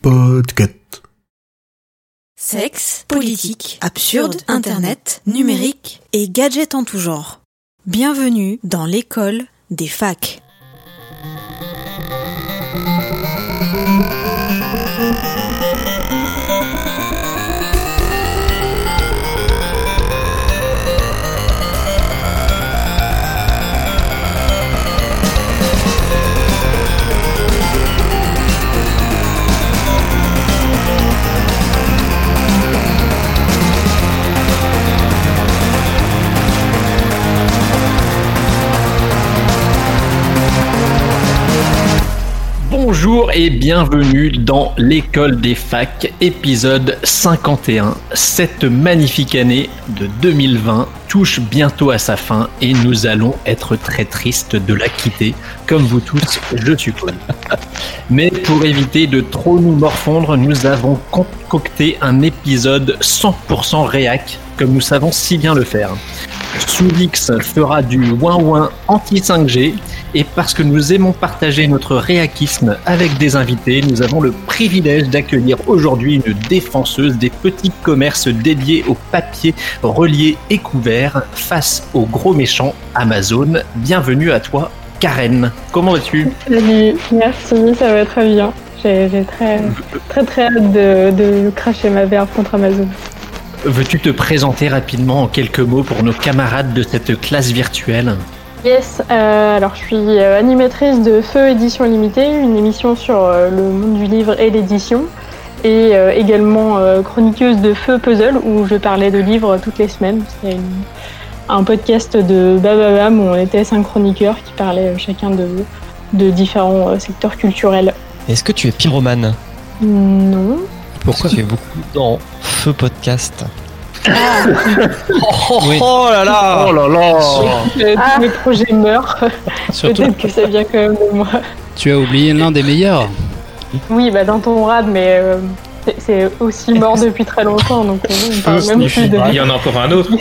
Podcast. Sexe, politique, absurde, internet, numérique et gadgets en tout genre. Bienvenue dans l'école des facs. Bonjour et bienvenue dans l'école des facs, épisode 51. Cette magnifique année de 2020 touche bientôt à sa fin et nous allons être très tristes de la quitter. Comme vous tous, je suppose. Mais pour éviter de trop nous morfondre, nous avons concocté un épisode 100% réac, comme nous savons si bien le faire. Souvix fera du ouin-ouin anti-5G et parce que nous aimons partager notre réaquisme avec des invités, nous avons le privilège d'accueillir aujourd'hui une défenseuse des petits commerces dédiés au papier relié et couvert face au gros méchant Amazon. Bienvenue à toi, Karen. Comment vas-tu? Merci, ça va très bien. J'ai j'ai très, très très hâte de, de cracher ma verve contre Amazon. Veux-tu te présenter rapidement en quelques mots pour nos camarades de cette classe virtuelle Yes, euh, alors je suis euh, animatrice de Feu Édition Limitée, une émission sur euh, le monde du livre et l'édition, et euh, également euh, chroniqueuse de Feu Puzzle où je parlais de livres toutes les semaines. C'est une- un podcast de Bababam où on était cinq chroniqueurs qui parlaient chacun de, de différents secteurs culturels. Est-ce que tu es pyromane? Non. Pourquoi Tu es beaucoup dans Feu Podcast. Oh, Oui. oh là là Oh là là Euh, Tous mes projets meurent, peut-être que ça vient quand même de moi. tu as oublié l'un des meilleurs. Oui, bah dans ton rad, mais euh, c'est- aussi mort depuis très longtemps, donc euh, même plus de... Il y en a encore un autre.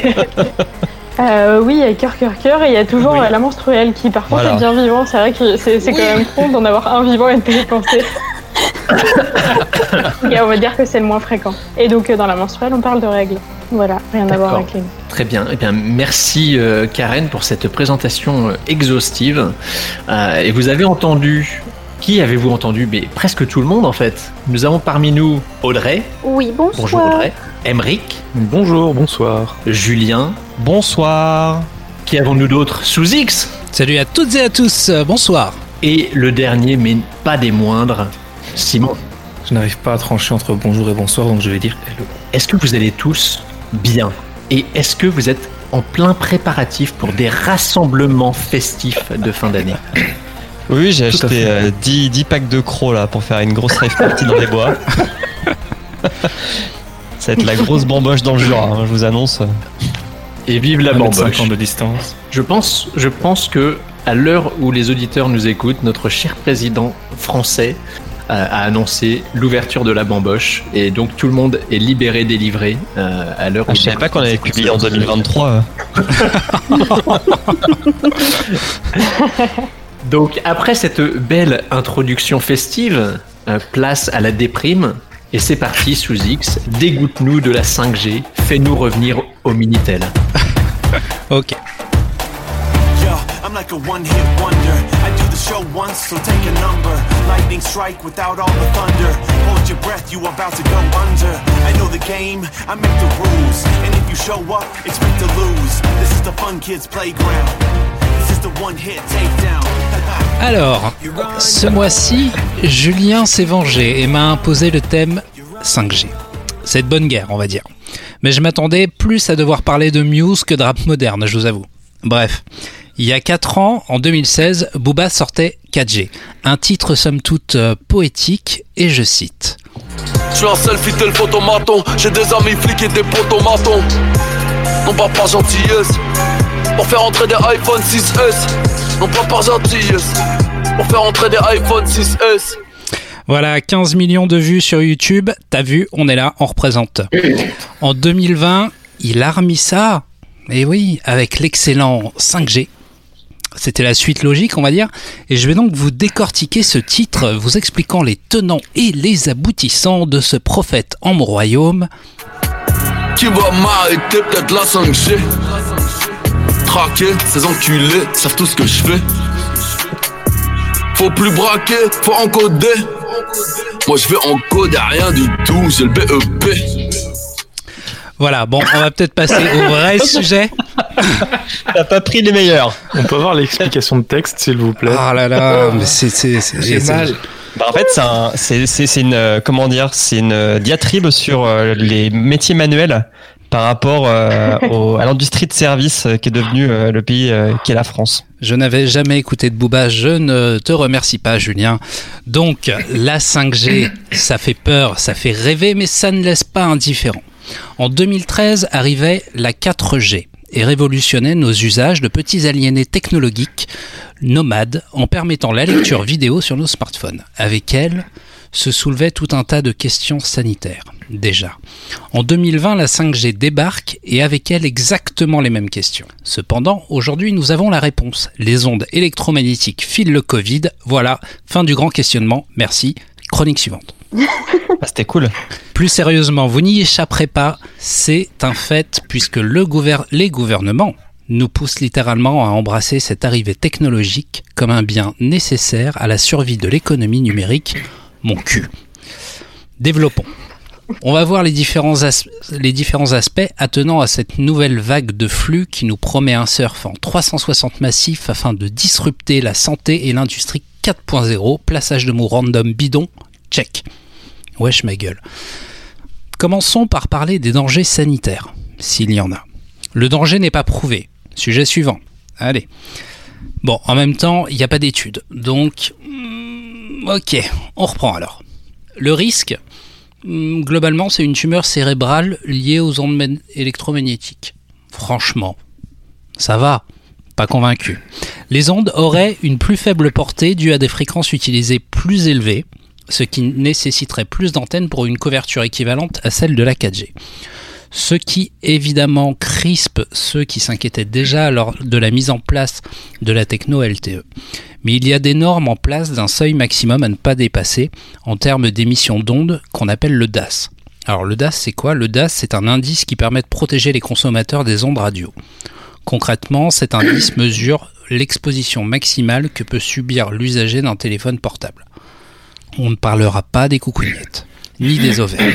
Euh, oui, il y a Cœur Cœur Cœur et il y a toujours Oui. la menstruelle qui par contre Voilà. est bien vivant. C'est vrai que c'est quand même con d'en avoir un vivant et de pas y penser. et on va dire que c'est le moins fréquent. Et donc euh, dans la menstruelle, on parle de règles. Voilà, rien à voir avec les... Très bien. Eh bien, merci euh, Karen pour cette présentation euh, exhaustive. Euh, et vous avez entendu. Qui avez-vous entendu? Mais presque tout le monde en fait. Nous avons parmi nous Audrey. Oui, bonsoir. Bonjour Audrey. Emric. Bonjour, bonsoir. Julien. Bonsoir Qui avons-nous d'autres Sous X. Salut à toutes et à tous, bonsoir. Et le dernier, mais pas des moindres, Simon. Je n'arrive pas à trancher entre bonjour et bonsoir, donc je vais dire hello. Est-ce que vous allez tous bien? Et est-ce que vous êtes en plein préparatif pour des rassemblements festifs de fin d'année? Oui, j'ai acheté fait. euh, 10, 10 packs de crocs là pour faire une grosse rave party dans les bois. Ça va être la grosse bamboche dans le Jura, hein, je vous annonce. Et vive la 1 mètre bamboche 50 de distance. Je pense, je pense que à l'heure où les auditeurs nous écoutent, notre cher président français euh, a annoncé l'ouverture de la bamboche et donc tout le monde est libéré, délivré euh, à l'heure Ah, où je savais pas qu'on avait publié en 2023. euh. Donc après cette belle introduction festive, euh, place à la déprime. Et c'est parti sous X, dégoûte-nous de la 5G, fais-nous revenir au Minitel. Ok. I'm like a one hit wonder. I do the show once, so take a number. Lightning strike without all the thunder. Hold your breath, you about to go under. I know the game, I make the rules. And if you show up, expect to lose. This is the fun kids playground. This is the one hit takedown. Alors, ce mois-ci, Julien s'est vengé et m'a imposé le thème 5G. C'est de bonne guerre, on va dire. Mais je m'attendais plus à devoir parler de Muse que de rap moderne, je vous avoue. Bref. Il y a 4 ans, en 2016, Booba sortait 4G. Un titre somme toute euh, poétique, et je cite. Je suis un photomaton J'ai des amis flics et des Non pas par gentillesse Pour faire entrer des iPhone 6S Non pas par gentillesse Pour faire entrer des iPhone 6S Voilà, 15 millions de vues sur YouTube. T'as vu, on est là, on représente. En 2020, il a remis ça. Et oui, avec l'excellent 5G. C'était la suite logique, on va dire. Et je vais donc vous décortiquer ce titre, vous expliquant les tenants et les aboutissants de ce prophète en mon royaume. Qui va m'arrêter peut-être la 5G Traquer, ces enculés savent tout ce que je fais Faut plus braquer, faut encoder Moi je vais encoder rien du tout, j'ai le BEP Voilà, bon, on va peut-être passer au vrai sujet. T'as pas pris les meilleurs. On peut avoir l'explication de texte, s'il vous plaît. Ah là là, mais c'est... mal. Bah, en fait, c'est un- c'est c'est- c'est une euh, comment dire, c'est une euh, diatribe sur euh, les métiers manuels par rapport euh, au- à l'industrie de service qui est devenue euh, le pays euh, qui est la France. Je n'avais jamais écouté de Booba, je ne te remercie pas Julien. Donc la 5G, ça fait peur, ça fait rêver, mais ça ne laisse pas indifférent. En 2013 arrivait la 4G et révolutionnait nos usages de petits aliénés technologiques nomades en permettant la lecture vidéo sur nos smartphones. Avec elle se soulevait tout un tas de questions sanitaires. Déjà. En 2020, la 5G débarque et avec elle exactement les mêmes questions. Cependant, aujourd'hui, nous avons la réponse. Les ondes électromagnétiques filent le Covid. Voilà, fin du grand questionnement. Merci. Chronique suivante. Ah, C'était cool. Plus sérieusement, vous n'y échapperez pas, c'est un fait puisque les gouvernements nous poussent littéralement à embrasser cette arrivée technologique comme un bien nécessaire à la survie de l'économie numérique. Mon cul. Développons. On va voir les différents, aspects attenant à cette nouvelle vague de flux qui nous promet un surf en 360 massif afin de disrupter la santé et l'industrie 4.0. Plaçage de mots random bidon, check. Wesh ma gueule. Commençons par parler des dangers sanitaires, s'il y en a. Le danger n'est pas prouvé. Sujet suivant. Allez. Bon, en même temps, il n'y a pas d'études. Donc, hmm, ok, on reprend alors. Le risque, hmm, globalement, c'est une tumeur cérébrale liée aux ondes électromagnétiques. Franchement, ça va. Pas convaincu. Les ondes auraient une plus faible portée due à des fréquences utilisées plus élevées, ce qui nécessiterait plus d'antennes pour une couverture équivalente à celle de la 4G. Ce qui évidemment crispe ceux qui s'inquiétaient déjà lors de la mise en place de la techno LTE. Mais il y a des normes en place d'un seuil maximum à ne pas dépasser en termes d'émissions d'ondes qu'on appelle le DAS. Alors le DAS c'est quoi? Le DAS c'est un indice qui permet de protéger les consommateurs des ondes radio. Concrètement, cet indice mesure l'exposition maximale que peut subir l'usager d'un téléphone portable. On ne parlera pas des coucougnettes, ni des ovaires.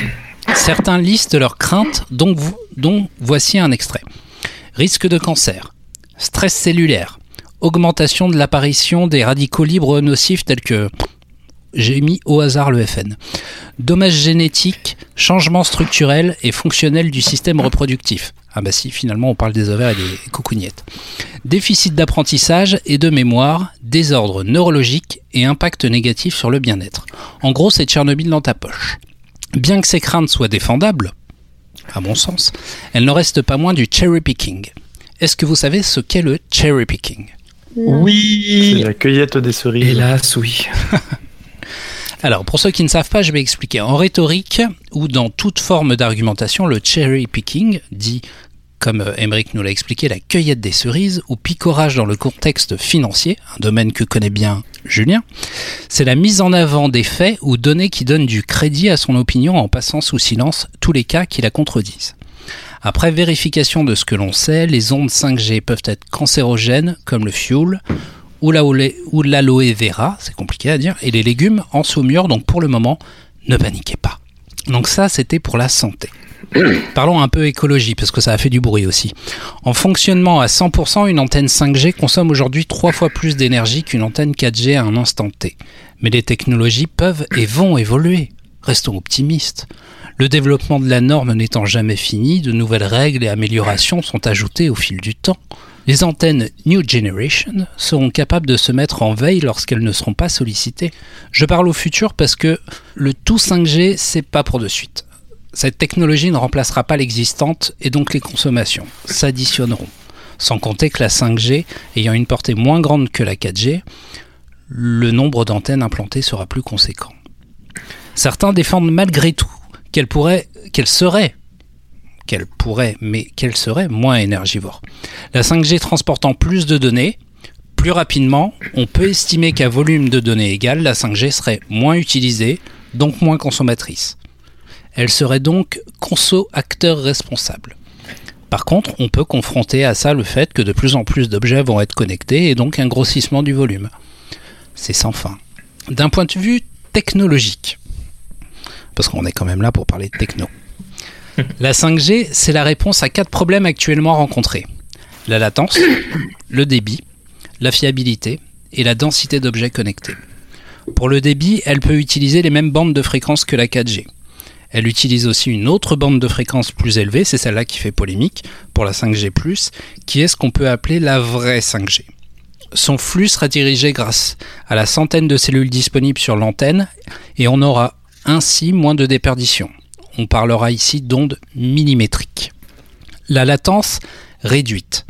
Certains listent leurs craintes, dont voici un extrait. Risque de cancer, stress cellulaire, augmentation de l'apparition des radicaux libres nocifs tels que j'ai mis au hasard le FN. Dommages génétiques, changements structurels et fonctionnels du système reproductif. Ah bah si, finalement on parle des ovaires et des coucougnettes. Déficit d'apprentissage et de mémoire, désordre neurologique et impact négatif sur le bien-être. En gros, c'est Tchernobyl dans ta poche. Bien que ces craintes soient défendables, à mon sens, elles ne restent pas moins du cherry picking. Est-ce que vous savez ce qu'est le cherry picking? C'est Oui. la cueillette des cerises. Hélas, oui. Alors, pour ceux qui ne savent pas, je vais expliquer. En rhétorique ou dans toute forme d'argumentation, le cherry picking, dit, comme euh, Emmerich nous l'a expliqué, la cueillette des cerises ou picorage dans le contexte financier, un domaine que connaît bien Julien, c'est la mise en avant des faits ou données qui donnent du crédit à son opinion en passant sous silence tous les cas qui la contredisent. Après vérification de ce que l'on sait, les ondes 5G peuvent être cancérogènes comme le fuel ou la- ou l'aloe vera, c'est compliqué à dire, et les légumes en saumure, donc pour le moment, ne paniquez pas. Donc ça, c'était pour la santé. Parlons un peu écologie, parce que ça a fait du bruit aussi. En fonctionnement à 100%, une antenne 5G consomme aujourd'hui trois fois plus d'énergie qu'une antenne 4G à un instant T. Mais les technologies peuvent et vont évoluer. Restons optimistes. Le développement de la norme n'étant jamais fini, de nouvelles règles et améliorations sont ajoutées au fil du temps. Les antennes New Generation seront capables de se mettre en veille lorsqu'elles ne seront pas sollicitées. Je parle au futur parce que le tout 5G, c'est pas pour de suite. Cette technologie ne remplacera pas l'existante et donc les consommations s'additionneront. Sans compter que la 5G, ayant une portée moins grande que la 4G, le nombre d'antennes implantées sera plus conséquent. Certains défendent malgré tout qu'elle pourrait, qu'elle serait, qu'elle pourrait, mais qu'elle serait moins énergivore. La 5G transportant plus de données, Plus rapidement, on peut estimer qu'à volume de données égal, la 5G serait moins utilisée, donc moins consommatrice. Elle serait donc conso-acteur responsable. Par contre, on peut confronter à ça le fait que de plus en plus d'objets vont être connectés et donc un grossissement du volume. C'est sans fin. D'un point de vue technologique, parce qu'on est quand même là pour parler de techno. La 5G, c'est la réponse à quatre problèmes actuellement rencontrés. La latence, le débit, la fiabilité et la densité d'objets connectés. Pour le débit, elle peut utiliser les mêmes bandes de fréquence que la 4G. Elle utilise aussi une autre bande de fréquence plus élevée, c'est celle-là qui fait polémique, pour la 5G, qui est ce qu'on peut appeler la vraie 5G. Son flux sera dirigé grâce à la centaine de cellules disponibles sur l'antenne et on aura ainsi moins de déperdition. On parlera ici d'ondes millimétriques. La latence réduite.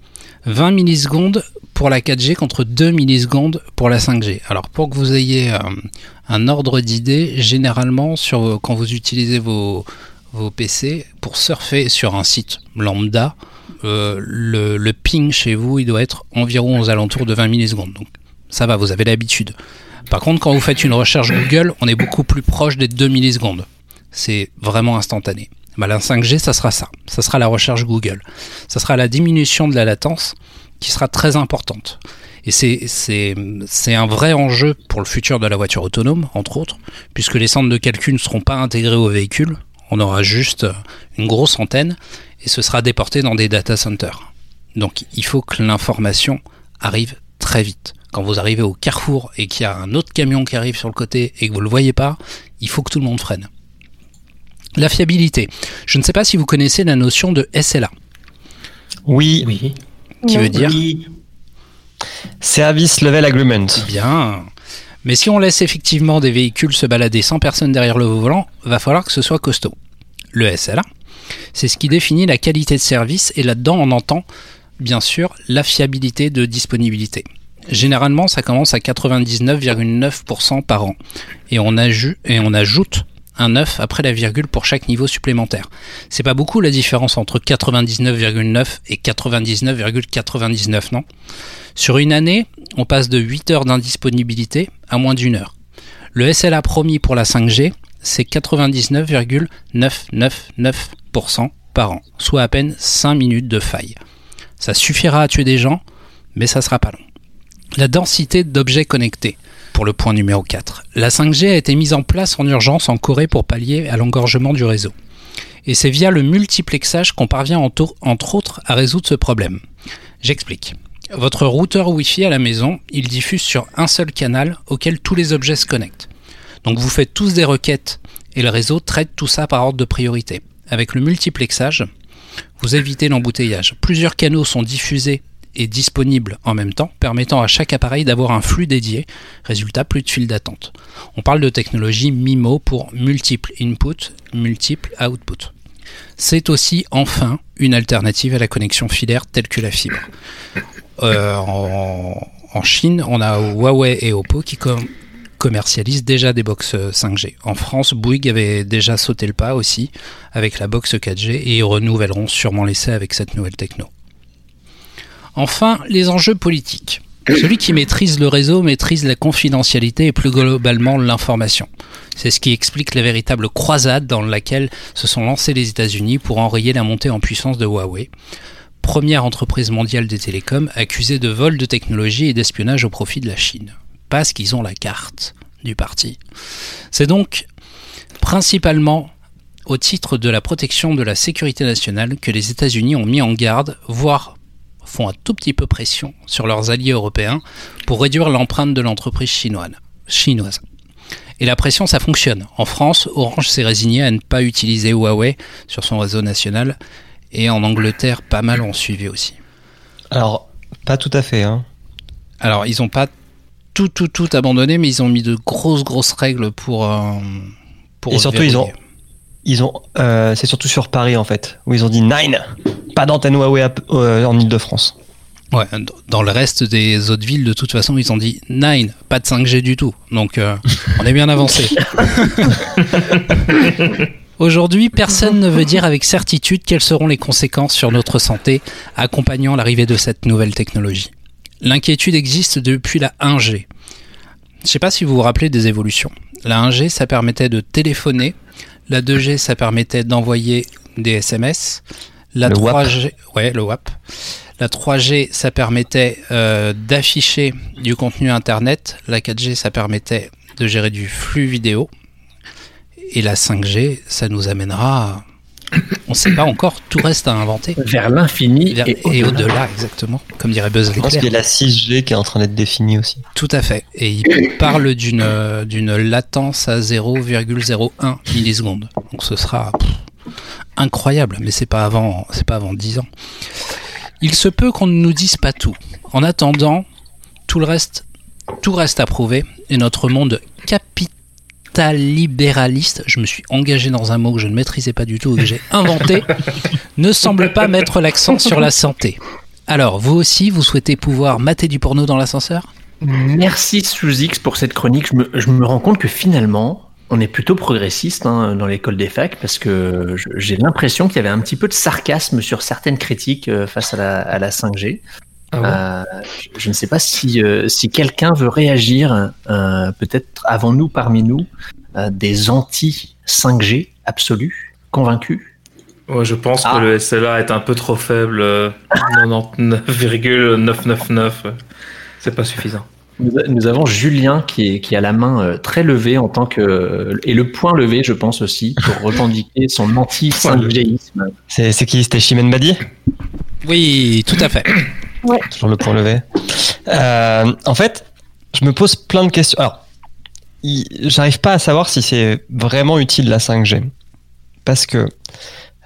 20 millisecondes pour la 4G contre 2 millisecondes pour la 5G. Alors pour que vous ayez euh, un ordre d'idée, généralement quand vous utilisez vos, vos PC pour surfer sur un site lambda, euh, le, le, ping chez vous il doit être environ aux alentours de 20 millisecondes. Donc ça va, vous avez l'habitude. Par contre, quand vous faites une recherche Google, on est beaucoup plus proche des 2 millisecondes. C'est vraiment instantané. Bah, la 5G, ça sera ça. Ça sera la recherche Google. Ça sera la diminution de la latence qui sera très importante. Et c'est un vrai enjeu pour le futur de la voiture autonome, entre autres, puisque les centres de calcul ne seront pas intégrés au véhicule. On aura juste une grosse antenne et ce sera déporté dans des data centers. Donc il faut que l'information arrive très vite quand vous arrivez au carrefour et qu'il y a un autre camion qui arrive sur le côté et que vous ne le voyez pas, il faut que tout le monde freine. La fiabilité. Je ne sais pas si vous connaissez la notion de SLA. Oui. oui. Qui veut dire Service Level Agreement. Bien. Mais si on laisse effectivement des véhicules se balader sans personne derrière le volant, va falloir que ce soit costaud. Le SLA, c'est ce qui définit la qualité de service et là-dedans on entend bien sûr la fiabilité de disponibilité. Généralement, ça commence à 99,9% par an. Et on, et on ajoute un 9 après la virgule pour chaque niveau supplémentaire. C'est pas beaucoup la différence entre 99,9 et 99,99, non? Sur une année, on passe de 8 heures d'indisponibilité à moins d'une heure. Le SLA promis pour la 5G, c'est 99,999% par an, soit à peine 5 minutes de faille. Ça suffira à tuer des gens, mais ça sera pas long. La densité d'objets connectés. Pour le point numéro 4. La 5G a été mise en place en urgence en Corée pour pallier à l'engorgement du réseau. Et c'est via le multiplexage qu'on parvient entre autres à résoudre ce problème. J'explique. Votre routeur Wi-Fi à la maison, il diffuse sur un seul canal auquel tous les objets se connectent. Donc vous faites tous des requêtes et le réseau traite tout ça par ordre de priorité. Avec le multiplexage, vous évitez l'embouteillage. Plusieurs canaux sont diffusés disponible en même temps, permettant à chaque appareil d'avoir un flux dédié. Résultat, plus de fil d'attente. On parle de technologie MIMO pour multiple input, multiple output. C'est aussi enfin une alternative à la connexion filaire telle que la fibre. Euh, en, Chine, on a Huawei et Oppo qui commercialisent déjà des box 5G. En France, Bouygues avait déjà sauté le pas aussi avec la box 4G et ils renouvelleront sûrement l'essai avec cette nouvelle techno. Enfin, les enjeux politiques. Celui qui maîtrise le réseau maîtrise la confidentialité et plus globalement l'information. C'est ce qui explique la véritable croisade dans laquelle se sont lancés les États-Unis pour enrayer la montée en puissance de Huawei, première entreprise mondiale des télécoms accusée de vol de technologie et d'espionnage au profit de la Chine. Parce qu'ils ont la carte du parti. C'est donc principalement au titre de la protection de la sécurité nationale que les États-Unis ont mis en garde, voire font un tout petit peu pression sur leurs alliés européens pour réduire l'empreinte de l'entreprise chinoise. Et la pression, ça fonctionne. En France, Orange s'est résigné à ne pas utiliser Huawei sur son réseau national. Et en Angleterre, pas mal ont suivi aussi. Alors, pas tout à fait. Hein. Alors, ils n'ont pas tout, tout, tout abandonné, mais ils ont mis de grosses, grosses règles pour. Euh, pour et surtout, ils ont, ils ont, euh, c'est surtout sur Paris en fait, où ils ont dit Nine, pas d'antenne Huawei euh, en Ile-de-France. Ouais, dans le reste des autres villes, de toute façon, ils ont dit Nine, pas de 5G du tout. Donc, euh, on est bien avancé. Aujourd'hui, personne ne veut dire avec certitude quelles seront les conséquences sur notre santé accompagnant l'arrivée de cette nouvelle technologie. L'inquiétude existe depuis la 1G. Je sais pas si vous vous rappelez des évolutions. La 1G, ça permettait de téléphoner. La 2G, ça permettait d'envoyer des SMS. La Le WAP. 3G, ouais, le WAP. La 3G, ça permettait euh, d'afficher du contenu internet. La 4G, ça permettait de gérer du flux vidéo. Et la 5G, ça nous amènera, sait pas encore, tout reste à inventer. Vers l'infini et, et au-delà. exactement, comme dirait Buzz Je pense qu'il y a la 6G qui est en train d'être définie aussi. Tout à fait. Et il parle d'une euh, d'une latence à 0,01 millisecondes. Donc ce sera pff, incroyable, mais c'est pas avant c'est pas avant 10 ans. Il se peut qu'on ne nous dise pas tout. En attendant, tout le reste tout reste à prouver et notre monde capitalibéraliste, je me suis engagé dans un mot que je ne maîtrisais pas du tout et que j'ai inventé, ne semble pas mettre l'accent sur la santé. Alors, vous aussi, vous souhaitez pouvoir mater du porno dans l'ascenseur? Merci Sous-X pour cette chronique. Je me, je me rends compte que finalement, on est plutôt progressiste hein, dans l'école des facs parce que j'ai l'impression qu'il y avait un petit peu de sarcasme sur certaines critiques euh, face à la, à la 5G. Ah Euh, je- je ne sais pas si, euh, si quelqu'un veut réagir, euh, peut-être avant nous, parmi nous, euh, des anti-5G absolus, convaincus. Ouais, je pense Ah. que le SLA est un peu trop faible. euh, 99,999. euh, C'est pas suffisant. Nous, nous avons Julien qui, est, qui a la main euh, très levée en tant que et le point levé, je pense aussi, pour revendiquer son anti-5Géisme. C'est c'est qui? C'était Chimène Badi? Oui, tout à fait. Toujours le point levé. Euh, en fait, je me pose plein de questions. Alors, j'arrive pas à savoir si c'est vraiment utile la 5G. Parce que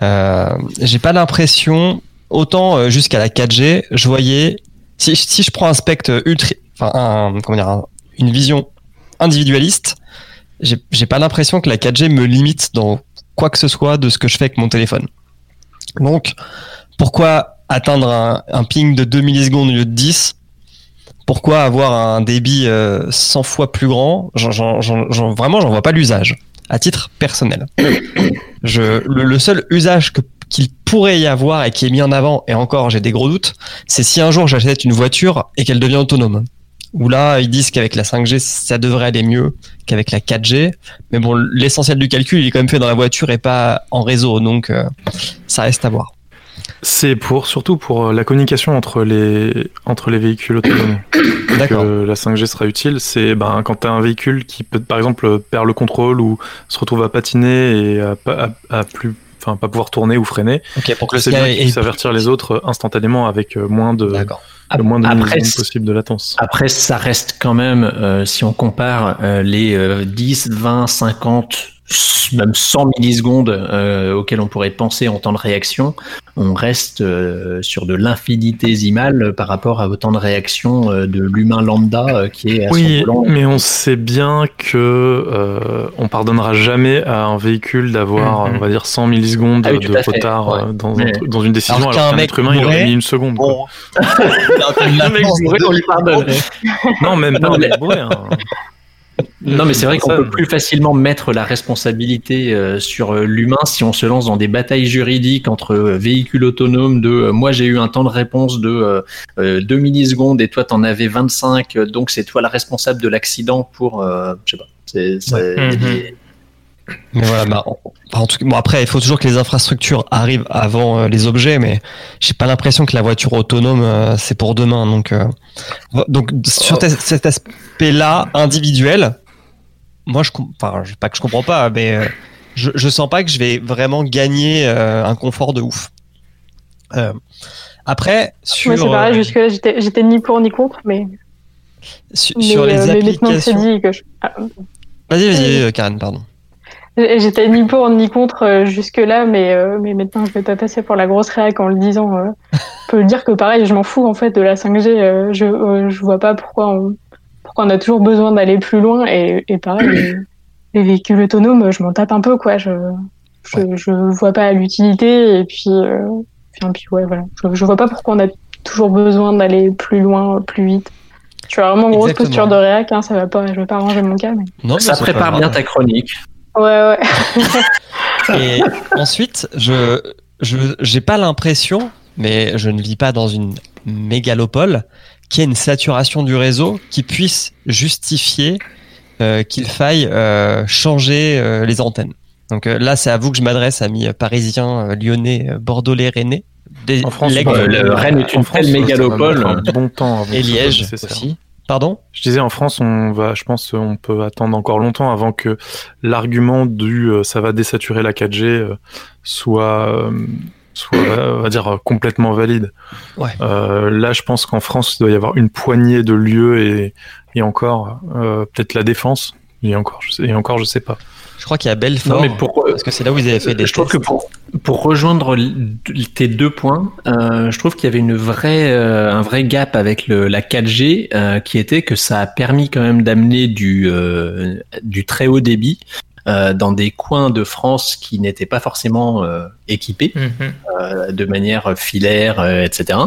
euh, j'ai pas l'impression, autant euh, jusqu'à la 4G, je voyais, si, je prends un spectre ultra, enfin, comment dire, un- une vision individualiste, j'ai pas l'impression que la 4G me limite dans quoi que ce soit de ce que je fais avec mon téléphone. Donc, pourquoi atteindre un, un ping de 2 millisecondes au lieu de 10 Pourquoi avoir un débit euh, 100 fois plus grand? J'en- j'en- j'en- j'en- Vraiment, j'en vois pas l'usage, à titre personnel. Je, le, le seul usage que- qu'il pourrait y avoir et qui est mis en avant, et encore j'ai des gros doutes, c'est si un jour j'achète une voiture et qu'elle devient autonome. Où là, ils disent qu'avec la 5G, ça devrait aller mieux qu'avec la 4G. Mais bon, l'essentiel du calcul, est quand même fait dans la voiture et pas en réseau. Donc, euh, ça reste à voir. C'est pour surtout pour euh, la communication entre les entre les véhicules autonomes. D'accord. que la 5G sera utile. C'est ben quand tu as un véhicule qui peut par exemple perd le contrôle ou se retrouve à patiner et à, pas- à, à plus enfin pas pouvoir tourner ou freiner. Ok, pour que le bien signal qu'il puisse avertir les autres instantanément avec euh, moins de le moins de Après, possible de latence. Après, ça reste quand même, euh, si on compare euh, les euh, 10, 20, 50, même 100 millisecondes euh, auxquels on pourrait penser en temps de réaction, on reste euh, sur de l'infinitésimal par rapport à au temps de réaction euh, de l'humain lambda euh, qui est à Oui, volant. mais on sait bien que euh, on pardonnera jamais à un véhicule d'avoir, Mhm. on va dire, 100 millisecondes Ah oui, de retard ouais. dans, un dans une décision, Alors alors, qu'un être humain, il aurait mis une seconde. quoi. Bon. Le mec bourré, on lui pardonne. Non, même pas un mec bourré. hein. Non, mais c'est vrai qu'on peut plus facilement mettre la responsabilité euh, sur euh, l'humain si on se lance dans des batailles juridiques entre euh, véhicules autonomes de euh, moi j'ai eu un temps de réponse de euh, euh, 2 millisecondes et toi t'en avais 25, euh, donc c'est toi la responsable de l'accident pour, euh, je sais pas. C'est, Mais voilà, bah, en, tout cas, bon après, il faut toujours que les infrastructures arrivent avant euh, les objets, mais j'ai pas l'impression que la voiture autonome euh, c'est pour demain. Donc, euh, donc sur te- cet aspect-là individuel, moi je, enfin, pas que je comprends pas, mais euh, je, je sens pas que je vais vraiment gagner euh, un confort de ouf. Euh, après, sur, Moi, c'est pareil, jusque-là, j'étais ni pour ni contre, mais, sur, mais, sur les applications. dit que je... ah, Vas-y, vas-y, Karen, pardon. J'étais ni pour ni contre jusque-là, mais, euh, mais maintenant je vais pas passer pour la grosse réac en le disant. euh. Peux le dire que pareil, je m'en fous en fait de la 5G. euh, je, je vois pas pourquoi on, on a toujours besoin d'aller plus loin. Et, et pareil, les, les véhicules autonomes, je m'en tape un peu quoi. Je, je, je vois pas l'utilité et puis, euh, puis, puis ouais, voilà. Je, je vois pas pourquoi on a toujours besoin d'aller plus loin, plus vite. Je suis vraiment grosse Exactement. posture de réac, hein, ça va pas, je vais pas arranger mon cas. Mais... Non, mais ça pas prépare bien ta chronique. Ouais, ouais. Et ensuite, je je j'ai pas l'impression, mais je ne vis pas dans une mégalopole, qu'il y ait une saturation du réseau qui puisse justifier euh, qu'il faille euh, changer euh, les antennes. Donc euh, là, c'est à vous que je m'adresse, amis parisiens, lyonnais, bordelais, rennais. Des, En France, euh, le Rennes est une France, mégalopole. un bon temps avant et Liège aussi. Pardon? Je disais en France, on va, je pense, on peut attendre encore longtemps avant que l'argument du euh, ça va désaturer la 4G euh, soit, euh, soit, euh, on va dire, euh, complètement valide. Ouais. Euh, là, je pense qu'en France, il doit y avoir une poignée de lieux et, et encore, euh, peut-être la défense. Et encore, je sais, et encore, je sais pas. Je crois qu'il y a Belfort. Non, mais pourquoi Parce que c'est là où ils avaient fait des Je trouve que pour, pour rejoindre tes deux points, euh, je trouve qu'il y avait une vraie, euh, un vrai gap avec le, la 4G euh, qui était que ça a permis quand même d'amener du, euh, du très haut débit euh, dans des coins de France qui n'étaient pas forcément euh, équipés euh, de manière filaire, euh, etc.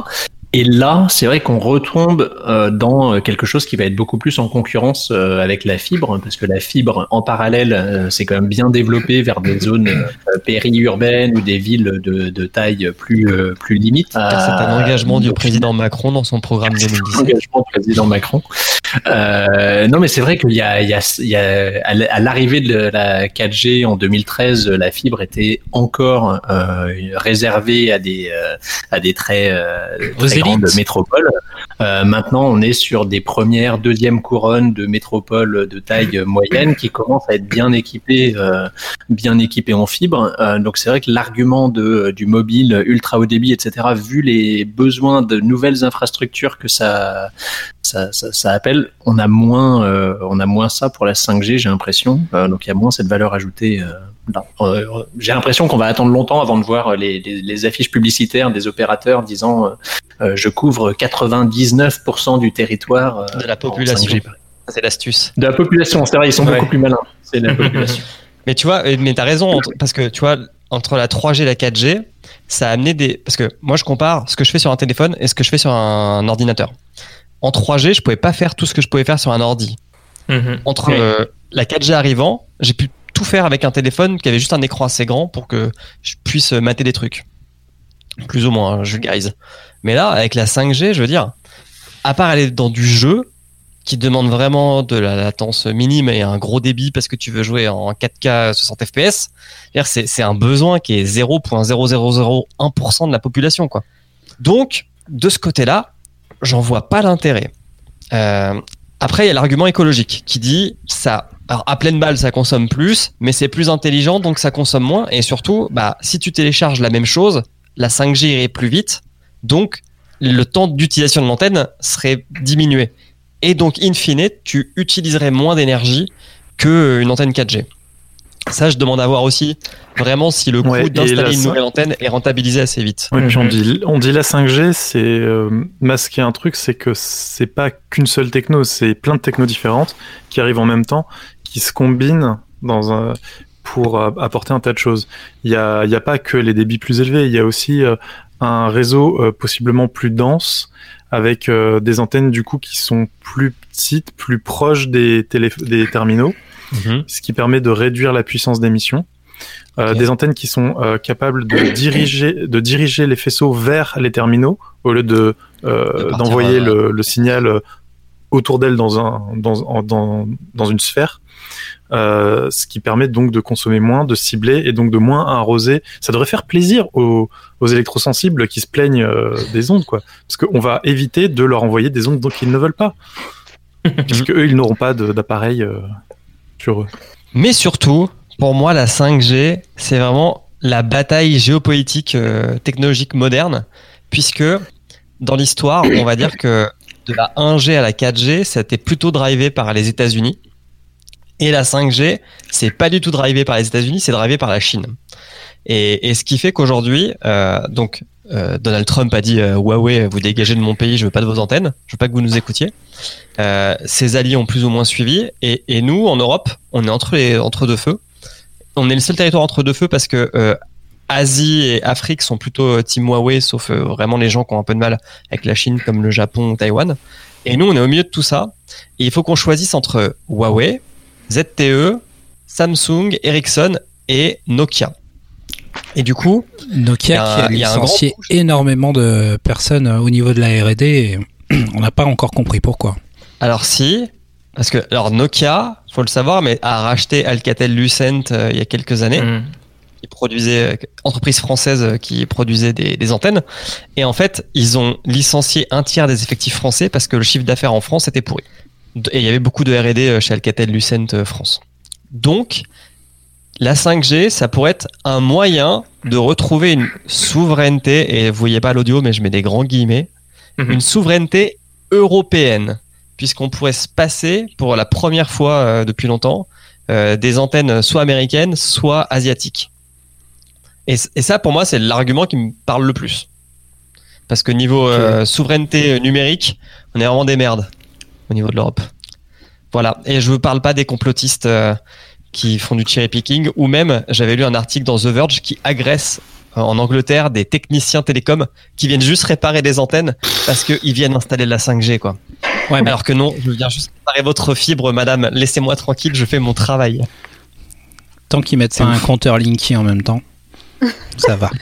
Et là, c'est vrai qu'on retombe euh, dans quelque chose qui va être beaucoup plus en concurrence euh, avec la fibre, parce que la fibre en parallèle, euh, c'est quand même bien développé vers des zones euh, périurbaines ou des villes de, de taille plus euh, plus limite. C'est un Euh, engagement du président Macron dans son programme 2017. engagement du président Macron. Euh, non, mais c'est vrai qu'il y a, il y a, il y a à l'arrivée de la 4G en 2013, la fibre était encore euh, réservée à des euh, à des très, euh, très grandes métropoles. Euh, maintenant, on est sur des premières, deuxième couronnes de métropoles de taille moyenne qui commencent à être bien équipées, euh, bien équipées en fibre. Euh, donc c'est vrai que l'argument de du mobile ultra haut débit, etc. Vu les besoins de nouvelles infrastructures que ça ça, ça, ça appelle, on a moins euh, on a moins ça pour la 5G, j'ai l'impression. Euh, donc il y a moins cette valeur ajoutée. euh, j'ai l'impression qu'on va attendre longtemps avant de voir les, les, les affiches publicitaires des opérateurs disant je couvre 99% du territoire De la population. 5G. C'est l'astuce. De la population, c'est vrai, ils sont Ouais. beaucoup plus malins. C'est la population. Mais tu vois, mais t'as raison, entre- parce que tu vois, entre la 3G et la 4G, ça a amené des. Parce que moi, je compare ce que je fais sur un téléphone et ce que je fais sur un ordinateur. En 3G, je pouvais pas faire tout ce que je pouvais faire sur un ordi. Entre Ouais. euh, la 4G arrivant, j'ai pu tout faire avec un téléphone qui avait juste un écran assez grand pour que je puisse mater des trucs. Plus ou moins, hein, je vulgarise. Mais là, avec la 5G, je veux dire, à part aller dans du jeu, qui demande vraiment de la latence minime et un gros débit parce que tu veux jouer en 4K 60 FPS, c'est un besoin qui est 0.0001% de la population. quoi. Donc, de ce côté-là, j'en vois pas l'intérêt. Euh, après, il y a l'argument écologique qui dit ça. À pleine balle, ça consomme plus, mais c'est plus intelligent, donc ça consomme moins. Et surtout, bah, si tu télécharges la même chose, la 5G irait plus vite, donc le temps d'utilisation de l'antenne serait diminué. Et donc, in fine, tu utiliserais moins d'énergie qu'une antenne 4G. Ça, je demande à voir aussi vraiment si le coût Ouais, d'installer une nouvelle antenne est rentabilisé assez vite. Ouais, puis on dit, on dit la 5G, c'est euh, masquer un truc, c'est que c'est pas qu'une seule techno, c'est plein de technos différentes qui arrivent en même temps, qui se combinent dans un, pour euh, apporter un tas de choses. Il y a, y a pas que les débits plus élevés, il y a aussi euh, un réseau euh, possiblement plus dense avec euh, des antennes du coup qui sont plus petites, plus proches des, télé des terminaux, ce qui permet de réduire la puissance d'émission. Euh. Des antennes qui sont euh, capables de diriger, de diriger les faisceaux vers les terminaux au lieu de d'envoyer le, le signal autour d'elle dans un dans, en- dans dans une sphère. Euh, ce qui permet donc de consommer moins, de cibler et donc de moins arroser. Ça devrait faire plaisir aux, aux électrosensibles qui se plaignent euh, des ondes, quoi. Parce qu'on va éviter de leur envoyer des ondes dont ils ne veulent pas, puisque eux ils n'auront pas d'appareil euh, sur eux. Mais surtout, pour moi, la 5G, c'est vraiment la bataille géopolitique technologique moderne, puisque dans l'histoire, on va dire que de la 1G à la 4G, ça a été plutôt drivé par les États-Unis. Et la 5G, c'est pas du tout drivé par les États-Unis, c'est drivé par la Chine. Et, et ce qui fait qu'aujourd'hui, euh, donc euh, Donald Trump a dit euh, Huawei, vous dégagez de mon pays, je veux pas de vos antennes, je veux pas que vous nous écoutiez. Euh, ses alliés ont plus ou moins suivi, et, et nous en Europe, on est entre les entre deux feux. On est le seul territoire entre deux feux parce que euh, Asie et Afrique sont plutôt euh, team Huawei, sauf vraiment les gens qui ont un peu de mal avec la Chine, comme le Japon ou Taïwan. Et nous, on est au milieu de tout ça. Et il faut qu'on choisisse entre Huawei, ZTE, Samsung, Ericsson et Nokia. Et du coup, Nokia Il y a qui a licencié énormément de personnes euh, au niveau de la R&D. et On n'a pas encore compris pourquoi. Alors si, parce que alors Nokia, faut le savoir, mais a racheté Alcatel-Lucent euh, il y a quelques années. Mm. Qui produisait, euh, entreprise française qui produisait des, des antennes. Et en fait, ils ont licencié un tiers des effectifs français parce que le chiffre d'affaires en France était pourri. Et il y avait beaucoup de R&D euh, chez Alcatel-Lucent euh, France. Donc, la 5G, ça pourrait être un moyen de retrouver une souveraineté, et vous voyez pas l'audio, mais je mets des grands guillemets, Mhm. une souveraineté européenne, puisqu'on pourrait se passer, pour la première fois euh, depuis longtemps, euh, des antennes soit américaines, soit asiatiques. Et, ça, pour moi, c'est l'argument qui me parle le plus. Parce que niveau euh, souveraineté numérique, on est vraiment des merdes au niveau de l'Europe. Voilà. Et je ne parle pas des complotistes euh, qui font du cherry picking, ou même, j'avais lu un article dans The Verge qui agresse euh, en Angleterre des techniciens télécoms qui viennent juste réparer des antennes parce qu'ils viennent installer de la 5G, quoi. Ouais, mais Alors que non, je viens juste réparer votre fibre, madame. Laissez-moi tranquille, je fais mon travail. tant qu'ils mettent pas un compteur Linky en même temps, ça va.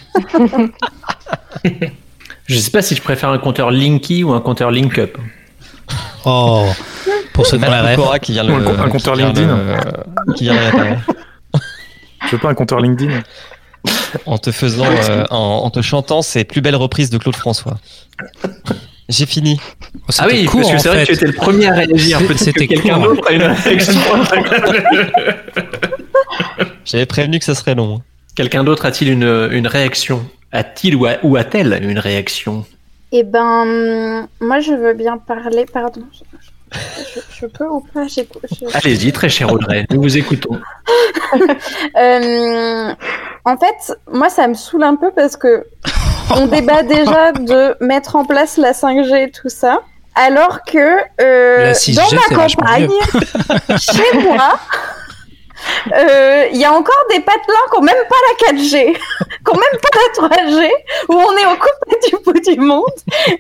Je sais pas si je préfère un compteur Linky ou un compteur Linkup. Oh, pour ceux qui ont la ref. Qui vient le, un un compteur qui vient LinkedIn. le- qui vient. Je veux pas un compteur LinkedIn. en te faisant, euh, en, en te chantant ses plus belles reprises de Claude François. J'ai fini. Oh, Ah c'était oui, court, parce que c'est vrai que tu étais le premier à réagir. Peut-être que c'était quelqu'un d'autre a une réaction. J'avais prévenu que ça serait long. quelqu'un d'autre a-t-il une, une réaction? A-t-il ou a-t-elle une réaction? Eh ben, hum, moi je veux bien parler. Pardon. Je, je- je peux ou pas J'écoute- je- Allez-y, très cher Audrey, nous vous écoutons. Euh, en fait, moi, ça me saoule un peu parce que on débat déjà de mettre en place la 5G et tout ça, alors que euh, La 6G, dans ma campagne, chez moi, euh, il y a encore des patelins qui n'ont même pas la 4G, qui n'ont même pas la 3G, où on est au coupé du bout du monde,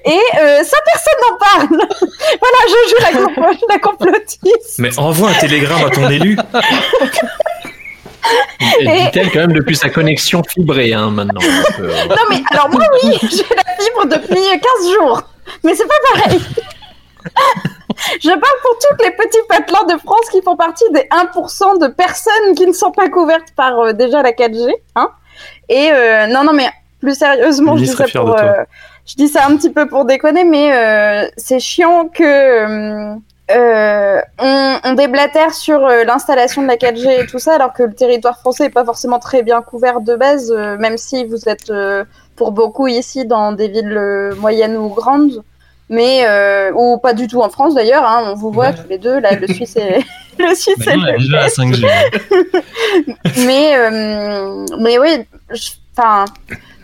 et euh, ça, personne n'en parle. voilà, je joue la, compl- la complotiste. Mais envoie un télégramme à ton élu. Et- Dit-elle quand même depuis sa connexion fibrée hein, maintenant. Euh, Non mais alors moi oui, j'ai la fibre depuis 15 jours, mais c'est pas pareil. Je parle pour tous les petits patelins de France qui font partie des 1% de personnes qui ne sont pas couvertes par euh, déjà la 4G. Hein Et euh, non, non, mais plus sérieusement, je dis, ça pour, euh, je dis ça un petit peu pour déconner, mais c'est chiant que euh, on, on déblatère sur l'installation de la 4G et tout ça, alors que le territoire français n'est pas forcément très bien couvert de base, même si vous êtes pour beaucoup ici dans des villes moyennes ou grandes, mais euh, ou pas du tout en France d'ailleurs. Hein, on vous voit tous les deux là, le Suisse et le Suisse a le déjà la 5G. mais euh, mais oui, enfin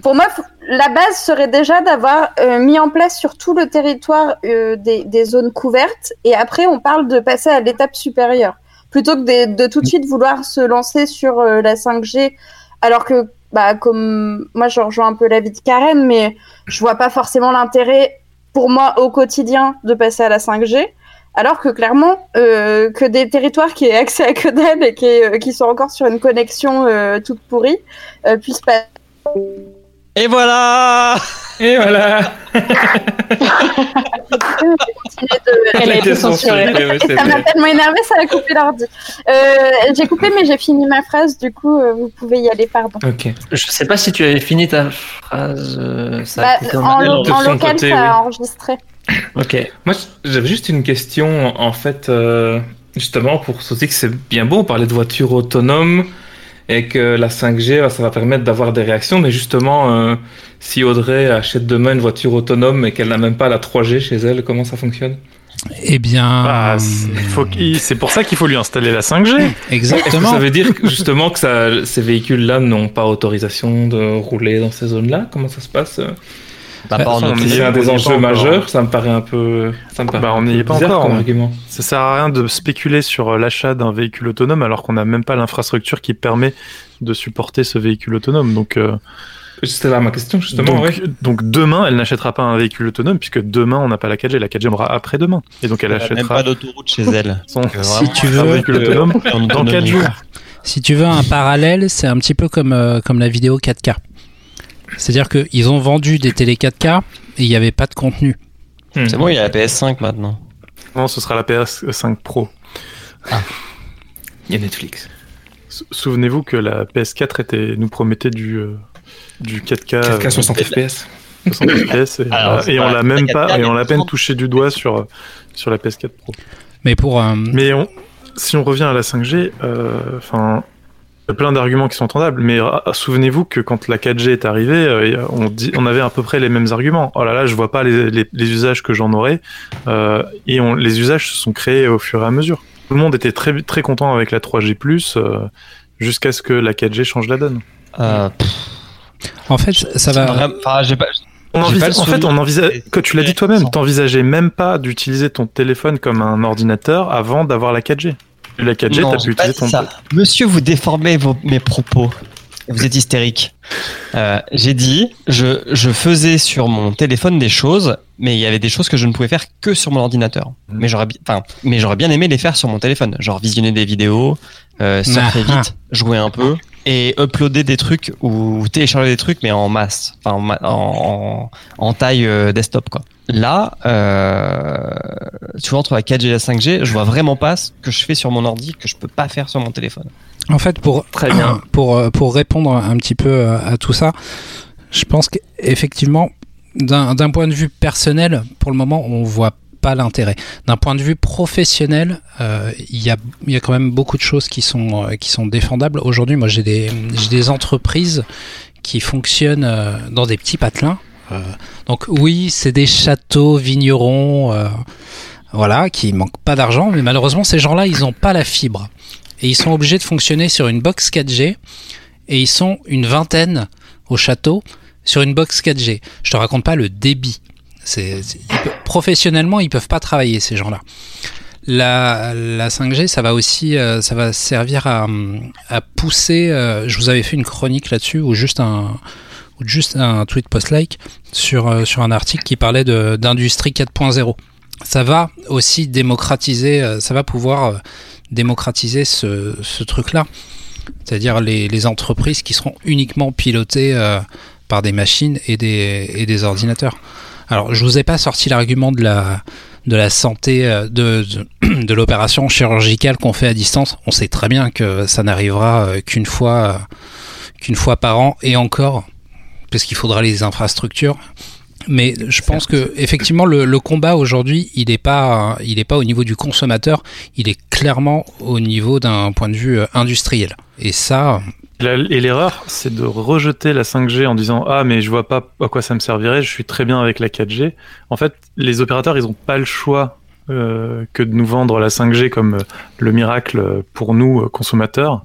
pour moi la base serait déjà d'avoir euh, mis en place sur tout le territoire des, des zones couvertes et après on parle de passer à l'étape supérieure plutôt que de, de tout de suite vouloir se lancer sur la 5G alors que bah comme moi je rejoins un peu l'avis de Karen mais je vois pas forcément l'intérêt pour moi au quotidien de passer à la 5G alors que clairement, euh, que des territoires qui aient accès à que dalle et qui, euh, sont encore sur une connexion euh, toute pourrie puissent pas. Et voilà Et voilà Elle a été censurée. Ça m'a tellement énervé, ça a coupé l'ordi. Euh, j'ai coupé, mais j'ai fini ma phrase. Du coup, euh, vous pouvez y aller, pardon. Ok. je sais pas si tu avais fini ta phrase. euh, ça Bah, en, lo- en local, côté, ça oui. a enregistré. Ok. Moi, j'avais juste une question, en fait, euh, justement, pour dire que c'est bien beau, on parlait de voitures autonomes et que la 5G, bah, ça va permettre d'avoir des réactions, mais justement, euh, si Audrey achète demain une voiture autonome et qu'elle n'a même pas la 3G chez elle, comment ça fonctionne? Eh bien, Bah, c'est pour ça qu'il faut lui installer la 5G. Est-ce que exactement. ça veut dire justement que ça, ces véhicules-là n'ont pas autorisation de rouler dans ces zones-là? Comment ça se passe? Bah, on C'est est- un des enjeux pas encore. majeurs, ça me paraît un peu... Ça me paraît Bah, un on n'y est pas bizarre encore, argument. Ça sert à rien de spéculer sur euh, l'achat d'un véhicule autonome alors qu'on n'a même pas l'infrastructure qui permet de supporter ce véhicule autonome. Donc, euh, C'était là ma question, justement, donc, demain, elle n'achètera pas un véhicule autonome puisque demain, on n'a pas la 4G. La 4G viendra après-demain. Et donc, elle Elle a même achètera pas d'autoroute chez elle. son euh, Si tu un veux, véhicule autonome en dans autonomie. 4 jours. Si tu veux un parallèle, c'est un petit peu comme, euh, comme la vidéo 4K. C'est-à-dire qu'ils ont vendu des télé 4K et il n'y avait pas de contenu. Hmm. C'est bon, il y a la PS5 maintenant. Non, ce sera la PS5 Pro. Il y a Netflix. Souvenez-vous que la PS4 était, nous promettait du, euh, du 4K, 4K euh, 60 FPS. 60 FPS et, Alors, c'est et on l'a même 4K, pas et on l'a à peine 60. touché du doigt sur, euh, sur la PS4 Pro. Mais pour euh, Mais on- si on revient à la 5G, euh, enfin, il y a plein d'arguments qui sont entendables. Mais euh, souvenez-vous que quand la 4G est arrivée, euh, on, dit, on avait à peu près les mêmes arguments. Oh là là, je vois pas les, les- les usages que j'en aurais. Euh, et on, les usages se sont créés au fur et à mesure. Tout le monde était très très content avec la 3G+, euh, jusqu'à ce que la 4G change la donne. Euh, en fait, ça va. Vraiment- Enfin, j'ai pas. On en fait, on envisage, quand tu l'as dit toi-même, t'envisageais même pas d'utiliser ton téléphone comme un ordinateur avant d'avoir la 4G. La 4G, Non, t'as j'ai pu pas utiliser dit ton ça. Monsieur, vous déformez vos, mes propos. Vous êtes hystérique. Euh, j'ai dit, je, je faisais sur mon téléphone des choses, mais il y avait des choses que je ne pouvais faire que sur mon ordinateur. Mhm. Mais j'aurais, bi- enfin, mais j'aurais bien aimé les faire sur mon téléphone, genre visionner des vidéos, euh, surfer ah. vite, jouer un peu et uploader des trucs ou télécharger des trucs, mais en masse, enfin en, en, en taille euh, desktop quoi. Là, euh, tu vois entre la 4G et la 5G, je vois vraiment pas ce que je fais sur mon ordi que je peux pas faire sur mon téléphone. En fait, pour, Très bien. pour, euh, pour répondre un petit peu à tout ça, je pense qu'effectivement, d'un d'un point de vue personnel, pour le moment, on voit pas l'intérêt. D'un point de vue professionnel, euh, il y, a, quand même beaucoup de choses qui sont, euh, défendables. Aujourd'hui, moi, j'ai des, entreprises qui fonctionnent euh, dans des petits patelins. Donc oui, c'est des châteaux vignerons, voilà, qui manquent pas d'argent, mais malheureusement, ces gens-là, ils n'ont pas la fibre et ils sont obligés de fonctionner sur une box 4G et ils sont une vingtaine au château sur une box 4G. Je te raconte pas le débit. Professionnellement, ils peuvent pas travailler ces gens-là. La, la 5G, ça va aussi, euh, ça va servir à, pousser. euh, je vous avais fait une chronique là-dessus ou juste un, tweet post-like sur euh, sur un article qui parlait d'industrie 4.0. Ça va aussi démocratiser, ça va pouvoir démocratiser ce, truc-là. C'est-à-dire les, entreprises qui seront uniquement pilotées par des machines et des ordinateurs. Alors, je vous ai pas sorti l'argument de la, de la santé, euh, de, de, de l'opération chirurgicale qu'on fait à distance. On sait très bien que ça n'arrivera euh, qu'une fois, euh, qu'une fois par an et encore, parce qu'il faudra les infrastructures. Mais je pense que effectivement le, le combat aujourd'hui, il n'est pas, il est pas au niveau du consommateur, il est clairement au niveau d'un point de vue industriel. Et ça, Et l'erreur, c'est de rejeter la 5G en disant ah mais je vois pas à quoi ça me servirait, je suis très bien avec la 4G. En fait, les opérateurs ils ont pas le choix euh, que de nous vendre la 5G comme euh, le miracle pour nous euh, consommateurs,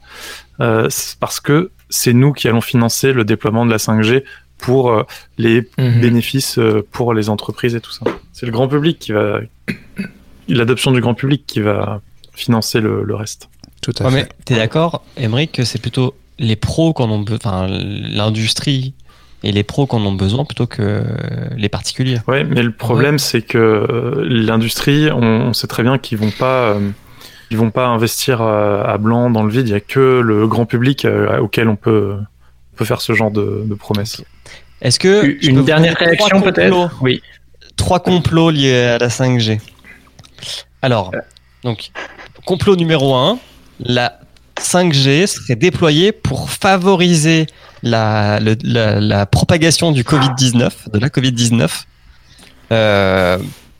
euh, parce que c'est nous qui allons financer le déploiement de la 5G pour euh, les Mhm. bénéfices euh, pour les entreprises et tout ça. C'est le grand public qui va l'adoption du grand public qui va financer le, le reste. tout à Ouais, fait. mais t'es d'accord, Emmerich, que c'est plutôt les pros qu'on ont enfin l'industrie et les pros qu'on ont besoin plutôt que les particuliers. Ouais, mais le problème c'est que euh, l'industrie, on, on sait très bien qu'ils vont pas, euh, ils vont pas investir euh, à blanc dans le vide. Il y a que le grand public euh, auquel on peut, on peut faire ce genre de, de promesses. Est-ce que Une dernière réaction peut-être? Oui. Trois complots liés à la 5G. Alors, donc complot numéro un, la 5G serait déployée pour favoriser la, propagation du Covid-19, de la Covid-19, euh,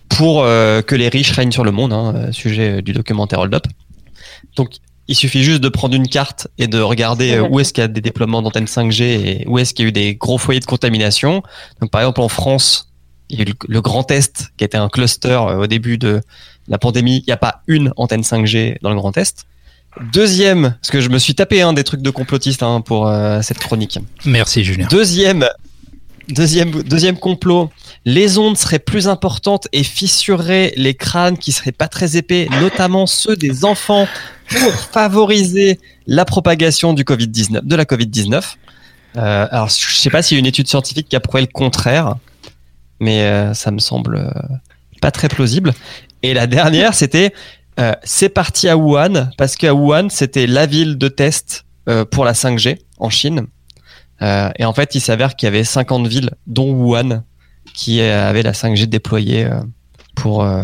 pour euh, que les riches règnent sur le monde, hein, euh, sujet du documentaire Hold Up. Donc, il suffit juste de prendre une carte et de regarder où est-ce qu'il y a des déploiements d'antennes 5G et où est-ce qu'il y a eu des gros foyers de contamination. Donc, par exemple, en France, il y a eu le, Grand Est qui était un cluster au début de la pandémie. Il n'y a pas une antenne 5G dans le Grand Est. Deuxième, parce que je me suis tapé un des trucs de complotiste hein, pour euh, cette chronique. Merci Julien. Deuxième, deuxième, deuxième complot. Les ondes seraient plus importantes et fissureraient les crânes qui seraient pas très épais, notamment ceux des enfants, pour favoriser la propagation du Covid-19, de la Covid-19. Euh, alors, je sais pas s'il y a une étude scientifique qui a prouvé le contraire, mais euh, ça me semble pas très plausible. Et la dernière, c'était euh, c'est parti à Wuhan parce qu'à Wuhan, c'était la ville de test euh, pour la 5G en Chine. Euh, et en fait, il s'avère qu'il y avait 50 villes, dont Wuhan, qui euh, avaient la 5G déployée euh, pour euh,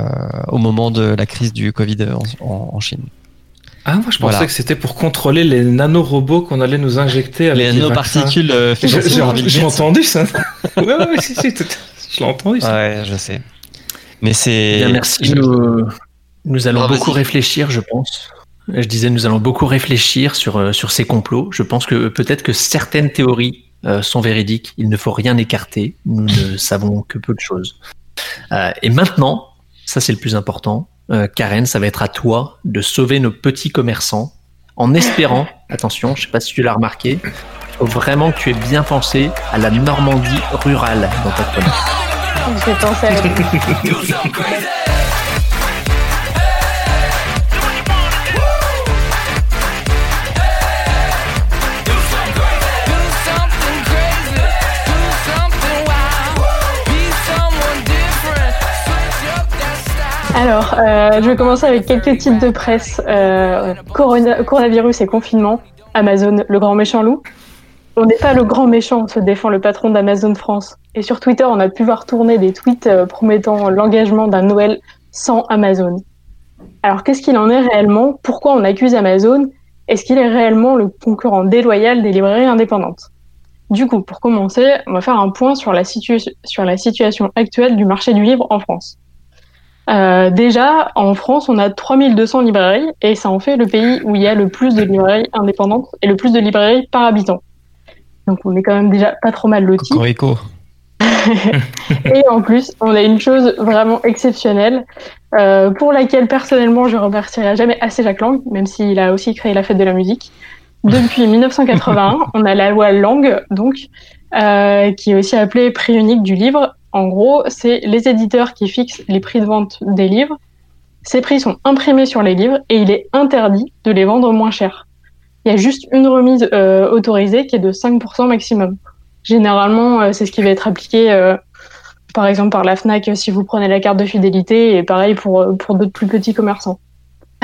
au moment de la crise du Covid en, en- en Chine. Ah, moi je pensais Voilà. que c'était pour contrôler les nanorobots qu'on allait nous injecter avec Les les nanoparticules euh, J'ai entendu ça. ouais, ouais, si, si, je l'ai entendu ça. Ouais, je sais. Mais c'est. Bien, merci. je- Nous, nous allons Ah, beaucoup réfléchir, je pense. Je disais, nous allons beaucoup réfléchir sur, euh, sur ces complots. Je pense que peut-être que certaines théories euh, sont véridiques. Il ne faut rien écarter. Nous ne savons que peu de choses. Euh, et maintenant, ça c'est le plus important, euh, Karen, ça va être à toi de sauver nos petits commerçants en espérant, attention, je sais pas si tu l'as remarqué, faut vraiment que tu aies bien pensé à la Normandie rurale dans ta chronique. J'ai pensé à Alors, euh, je vais commencer avec quelques titres de presse. Euh, corona- coronavirus et confinement. Amazon, le grand méchant loup. On n'est pas le grand méchant, se défend le patron d'Amazon France. Et sur Twitter, on a pu voir tourner des tweets euh, promettant l'engagement d'un Noël sans Amazon. Alors, qu'est-ce qu'il en est réellement? Pourquoi on accuse Amazon? Est-ce qu'il est réellement le concurrent déloyal des librairies indépendantes? Du coup, pour commencer, on va faire un point sur la situation actuelle du marché du livre en France. Euh, déjà, en France, on a 3200 librairies et ça en fait le pays où il y a le plus de librairies indépendantes et le plus de librairies par habitant. Donc on est quand même déjà pas trop mal lotis. Cocorico. Et en plus, on a une chose vraiment exceptionnelle euh, pour laquelle personnellement je remercierai jamais assez Jacques Lang, même s'il a aussi créé la fête de la musique. Depuis 1981, on a la loi Lang, donc, euh, qui est aussi appelée prix unique du livre. En gros, c'est les éditeurs qui fixent les prix de vente des livres. Ces prix sont imprimés sur les livres et il est interdit de les vendre moins cher. Il y a juste une remise euh, autorisée qui est de 5% maximum. Généralement, euh, c'est ce qui va être appliqué, par exemple, par la FNAC si vous prenez la carte de fidélité, et pareil pour, pour d'autres plus petits commerçants.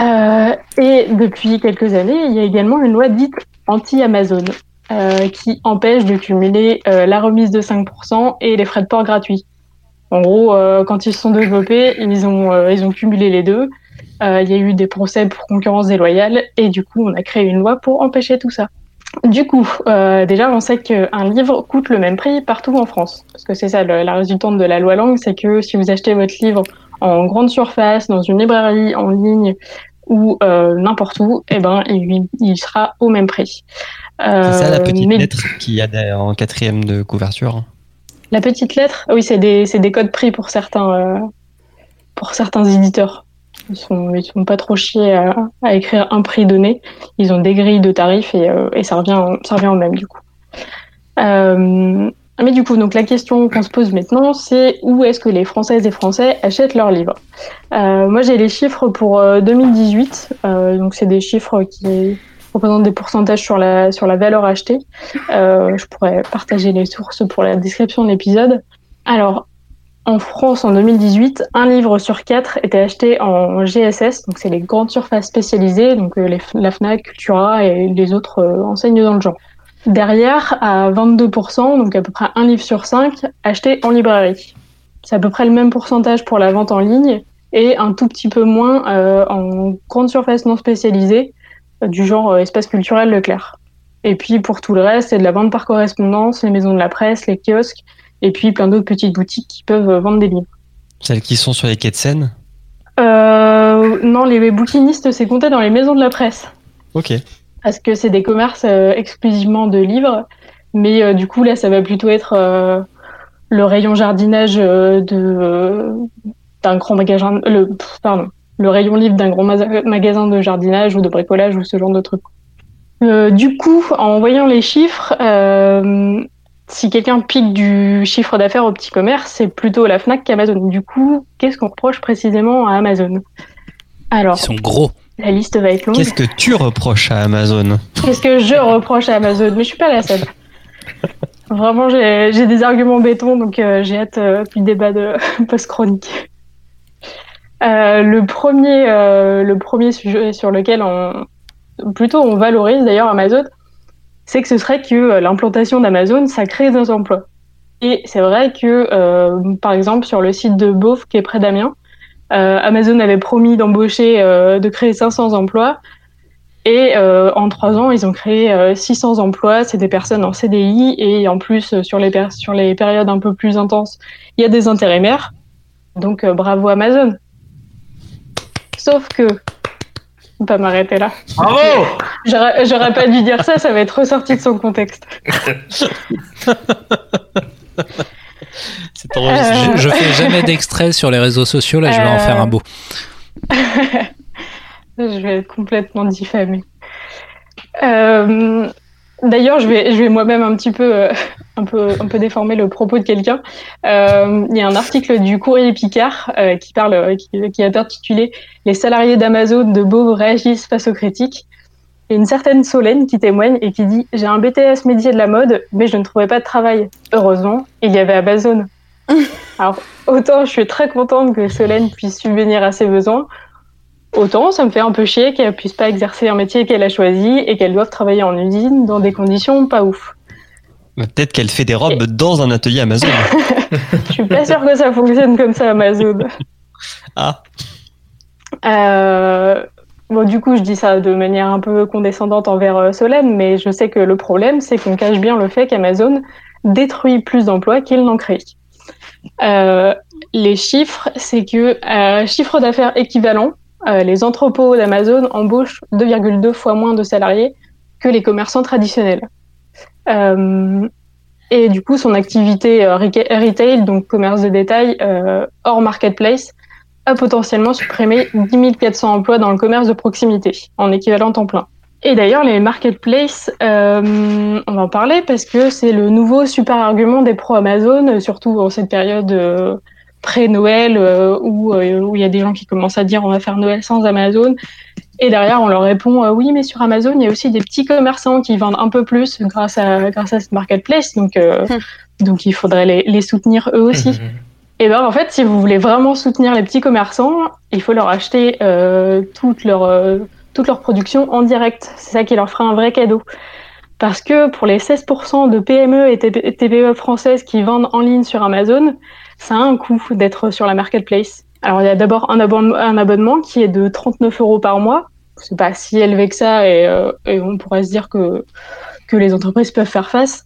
Euh, et depuis quelques années, il y a également une loi dite anti-Amazon, euh, qui empêche de cumuler euh, la remise de 5% et les frais de port gratuits. En gros, euh, quand ils se sont développés, ils ont, euh, ils ont cumulé les deux. Euh, Il y a eu des procès pour concurrence déloyale et du coup, on a créé une loi pour empêcher tout ça. Du coup, déjà, on sait qu'un livre coûte le même prix partout en France. Parce que c'est ça, la résultante de la loi Langue, c'est que si vous achetez votre livre en grande surface, dans une librairie, en ligne ou euh, n'importe où, eh ben, il, il sera au même prix. C'est ça la Euh, petite mais- lettre qu'il y a en quatrième de couverture. La petite lettre, oui, c'est des, codes prix pour certains, euh, pour certains éditeurs. Ils sont, ils sont pas trop chiés à, à écrire un prix donné. Ils ont des grilles de tarifs et, et ça revient, ça revient au même du coup. Euh, mais du coup, donc la question qu'on se pose maintenant, c'est où est-ce que les Françaises et Français achètent leurs livres? Euh, Moi, j'ai les chiffres pour euh, 2018. Euh, donc, c'est des chiffres qui représentent des pourcentages sur la sur la valeur achetée. Euh, je pourrais partager les sources pour la description de l'épisode. Alors, en France, en 2018, un livre sur quatre était acheté en GSS, donc c'est les grandes surfaces spécialisées, donc euh, la FNAC, Cultura et les autres euh, enseignes dans le genre. Derrière, à 22%, donc à peu près un livre sur cinq, acheté en librairie. C'est à peu près le même pourcentage pour la vente en ligne et un tout petit peu moins euh, en grande surface non spécialisée, euh, du genre euh, espace culturel Leclerc. Et puis pour tout le reste, c'est de la vente par correspondance, les maisons de la presse, les kiosques, et puis plein d'autres petites boutiques qui peuvent vendre des livres. Celles qui sont sur les quais de Seine? Euh, non, les bouquinistes, c'est compté dans les maisons de la presse. Ok. Parce que c'est des commerces euh, exclusivement de livres. Mais euh, du coup, là, ça va plutôt être euh, le rayon jardinage de, d'un grand magasin. Le, pardon. Le rayon livre d'un grand ma- magasin de jardinage ou de bricolage ou ce genre de trucs. Du coup, en voyant les chiffres, si quelqu'un pique du chiffre d'affaires au petit commerce, c'est plutôt la Fnac qu'Amazon. Du coup, qu'est-ce qu'on reproche précisément à Amazon? Alors, Ils sont gros. La liste va être longue. Qu'est-ce que tu reproches à Amazon Qu'est-ce que je reproche à Amazon Mais je suis pas la seule. Vraiment, j'ai des arguments béton, donc euh, j'ai hâte euh, du débat de post-chronique. Euh, le premier, le premier sujet sur lequel on, plutôt on valorise d'ailleurs Amazon, c'est que ce serait que l'implantation d'Amazon, ça crée des emplois. Et c'est vrai que, par exemple, sur le site de Beauf, qui est près d'Amiens, Amazon avait promis d'embaucher, euh, de créer 500 emplois. Et euh, en trois ans, ils ont créé euh, 600 emplois. C'est des personnes en CDI et en plus euh, sur les per- sur les périodes un peu plus intenses, il y a des intérimaires. Donc euh, bravo Amazon. Sauf que, je vais pas m'arrêter là. Bravo j'aurais pas dû dire ça, ça va être ressorti de son contexte. Je, je fais jamais d'extrait sur les réseaux sociaux, là je vais en Euh. faire un beau. Je vais être complètement diffamée. Euh, D'ailleurs, je vais, je vais moi-même un petit peu, euh, un peu, un peu déformer le propos de quelqu'un. Euh, il y a un article du Courrier Picard euh, qui parle, euh, qui, qui est intitulé "Les salariés d'Amazon de Beauvais réagissent face aux critiques". Et une certaine Solène qui témoigne et qui dit "J'ai un BTS métier de la mode, mais je ne trouvais pas de travail. Heureusement, il y avait Amazon." Alors, autant je suis très contente que Solène puisse subvenir à ses besoins, autant ça me fait un peu chier qu'elle puisse pas exercer un métier qu'elle a choisi et qu'elle doive travailler en usine dans des conditions pas ouf. Peut-être qu'elle fait des robes dans un atelier Amazon. Je suis pas sûre que ça fonctionne comme ça Amazon. Ah, Euh, Bon, du coup, je dis ça de manière un peu condescendante envers euh, Solène, mais je sais que le problème, c'est qu'on cache bien le fait qu'Amazon détruit plus d'emplois qu'il n'en crée. Euh, les chiffres, c'est que euh, chiffre d'affaires équivalent, euh, les entrepôts d'Amazon embauchent 2,2 fois moins de salariés que les commerçants traditionnels. Euh, et du coup, son activité euh, retail, donc commerce de détail, hors marketplace, a potentiellement supprimé 10 400 emplois dans le commerce de proximité, en équivalent temps plein. Et d'ailleurs, les marketplaces, euh, on va en parler parce que c'est le nouveau super argument des pros Amazon, surtout en cette période euh, pré-Noël euh, où euh, où il y a des gens qui commencent à dire on va faire Noël sans Amazon. Et derrière, on leur répond oui, mais sur Amazon, il y a aussi des petits commerçants qui vendent un peu plus grâce à grâce à cette marketplace, donc euh, donc il faudrait les, les soutenir eux aussi. Et ben en fait, si vous voulez vraiment soutenir les petits commerçants, il faut leur acheter euh, toute leur euh, toute leur production en direct. C'est ça qui leur fera un vrai cadeau. Parce que pour les 16% de PME et TP- TPE françaises qui vendent en ligne sur Amazon, ça a un coût d'être sur la marketplace. Alors il y a d'abord un, abonnement- un abonnement qui est de 39 euros par mois. C'est pas si élevé que ça et, euh, et on pourrait se dire que que les entreprises peuvent faire face.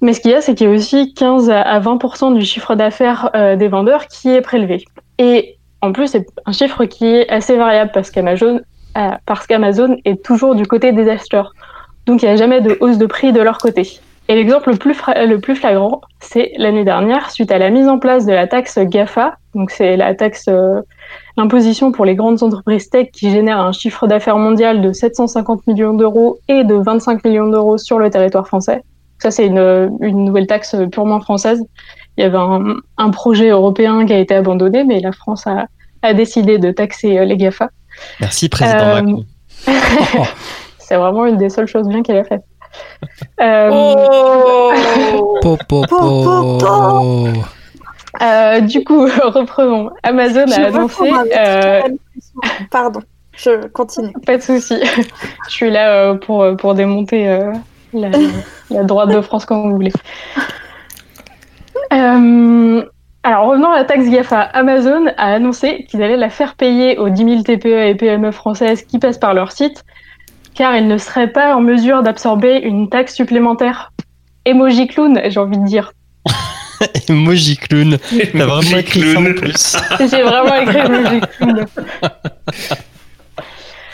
Mais ce qu'il y a, c'est qu'il y a aussi 15 à 20% du chiffre d'affaires euh, des vendeurs qui est prélevé. Et en plus, c'est un chiffre qui est assez variable parce qu'Amazon, euh, est toujours du côté des acheteurs. Donc il n'y a jamais de hausse de prix de leur côté. Et l'exemple le plus, flagrant, c'est l'année dernière, suite à la mise en place de la taxe GAFA, donc c'est la taxe, euh, l'imposition pour les grandes entreprises tech qui génèrent un chiffre d'affaires mondial de 750 millions d'euros et de 25 millions d'euros sur le territoire français. Ça, c'est une, une nouvelle taxe purement française. Il y avait un, un projet européen qui a été abandonné, mais la France a, a décidé de taxer euh, les GAFA. merci président Euh, Macron. C'est vraiment une des seules choses bien qu'elle a faites. Euh, Po, po, po. euh, du coup, reprenons. Amazon Je a veux annoncé. euh. Pardon, je continue. pas de souci. Je suis là euh, pour, pour démonter euh, la, la droite de France quand vous voulez. Euh, alors, revenons à la taxe GAFA. Amazon a annoncé qu'ils allaient la faire payer aux 10 000 TPE et PME françaises qui passent par leur site, car ils ne seraient pas en mesure d'absorber une taxe supplémentaire. Emoji clown, j'ai envie de dire. Emoji clown. T'as vraiment Emoji écrit ça en clown. plus. J'ai vraiment écrit emoji clown.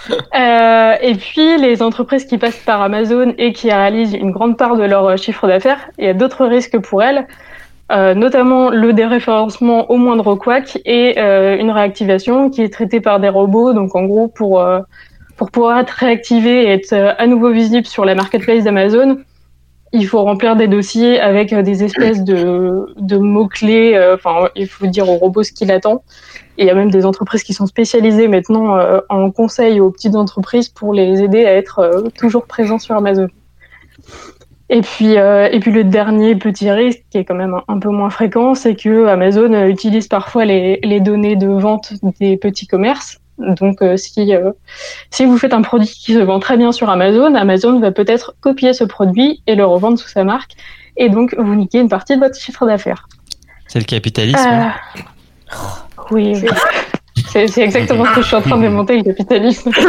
Euh, et puis, les entreprises qui passent par Amazon et qui réalisent une grande part de leur euh, chiffre d'affaires, il y a d'autres risques pour elles, euh, notamment le déréférencement au moindre couac et une réactivation qui est traitée par des robots. Donc, en gros, pour, pour pouvoir être réactivé et être à nouveau visible sur la marketplace d'Amazon, il faut remplir des dossiers avec des espèces de, de mots-clés. Enfin, il faut dire au robot ce qu'il attend. Il y a même des entreprises qui sont spécialisées maintenant euh, en conseil aux petites entreprises pour les aider à être euh, toujours présents sur Amazon. Et puis, euh, et puis le dernier petit risque, qui est quand même un, un peu moins fréquent, c'est que Amazon utilise parfois les, les données de vente des petits commerces. Donc, si, si vous faites un produit qui se vend très bien sur Amazon, Amazon va peut-être copier ce produit et le revendre sous sa marque, et donc vous niquez une partie de votre chiffre d'affaires. C'est le capitalisme. Oui, oui. C'est exactement ce que je suis en train de démonter, le capitalisme.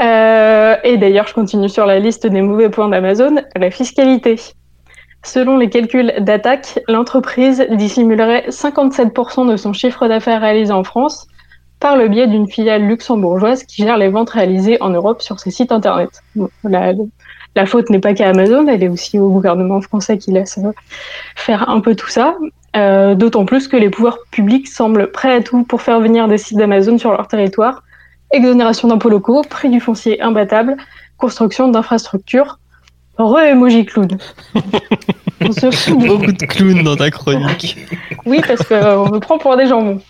Euh, et d'ailleurs, je continue sur la liste des mauvais points d'Amazon, la fiscalité. Selon les calculs d'attaque, l'entreprise dissimulerait 57% de son chiffre d'affaires réalisé en France par le biais d'une filiale luxembourgeoise qui gère les ventes réalisées en Europe sur ses sites internet. La, la faute n'est pas qu'à Amazon, elle est aussi au gouvernement français qui laisse euh, faire un peu tout ça. Euh, D'autant plus que les pouvoirs publics semblent prêts à tout pour faire venir des sites d'Amazon sur leur territoire. Exonération d'impôts locaux, prix du foncier imbattable, construction d'infrastructures. Re-emoji clown. On se fout de- Beaucoup de clowns dans ta chronique. Oui, parce qu'on me prend pour des jambons.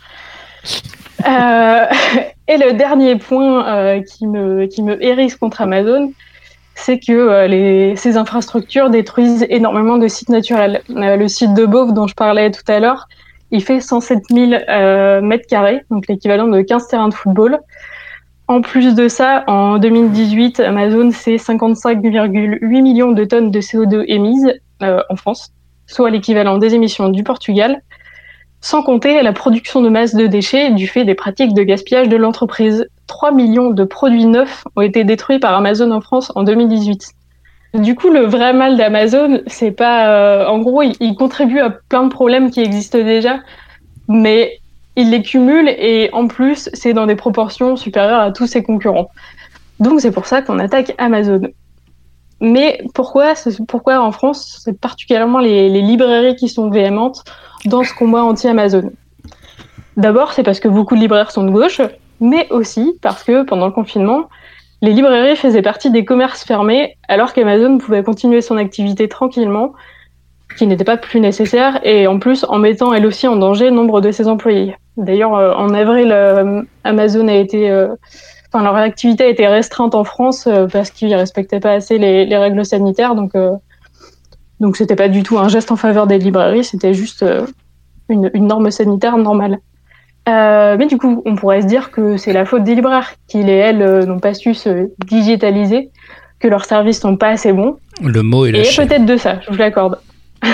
Euh, et le dernier point euh, qui, me, qui me hérisse contre Amazon, c'est que euh, ces infrastructures détruisent énormément de sites naturels. Euh, le site de Beauve dont je parlais tout à l'heure, il fait 107 000 euh, mètres carrés, donc l'équivalent de 15 terrains de football. En plus de ça, en 2018, Amazon, c'est 55,8 millions de tonnes de CO2 émises en France, soit l'équivalent des émissions du Portugal, sans compter la production de masse de déchets du fait des pratiques de gaspillage de l'entreprise. 3 millions de produits neufs ont été détruits par Amazon en France en 2018. Du coup, le vrai mal d'Amazon, c'est pas. euh, en gros, il, contribue à plein de problèmes qui existent déjà, mais il les cumule et en plus, c'est dans des proportions supérieures à tous ses concurrents. Donc, c'est pour ça qu'on attaque Amazon. Mais pourquoi, pourquoi en France, c'est particulièrement les, les librairies qui sont véhémentes dans ce combat anti-Amazon? D'abord, c'est parce que beaucoup de libraires sont de gauche, mais aussi parce que pendant le confinement, les librairies faisaient partie des commerces fermés alors qu'Amazon pouvait continuer son activité tranquillement, qui n'était pas plus nécessaire, et en plus en mettant elle aussi en danger nombre de ses employés. D'ailleurs, euh, en avril, euh, Amazon a été, euh, enfin leur activité a été restreinte en France parce qu'ils respectaient pas assez les, les règles sanitaires, donc euh, donc pas du tout un geste en faveur des librairies, c'était juste une norme sanitaire normale. Euh, mais du coup, on pourrait se dire que c'est la faute des libraires qui, les elles, euh, n'ont pas su se digitaliser, que leurs services sont pas assez bons. Le mot est Et il y lâché. a peut-être de ça, je vous l'accorde.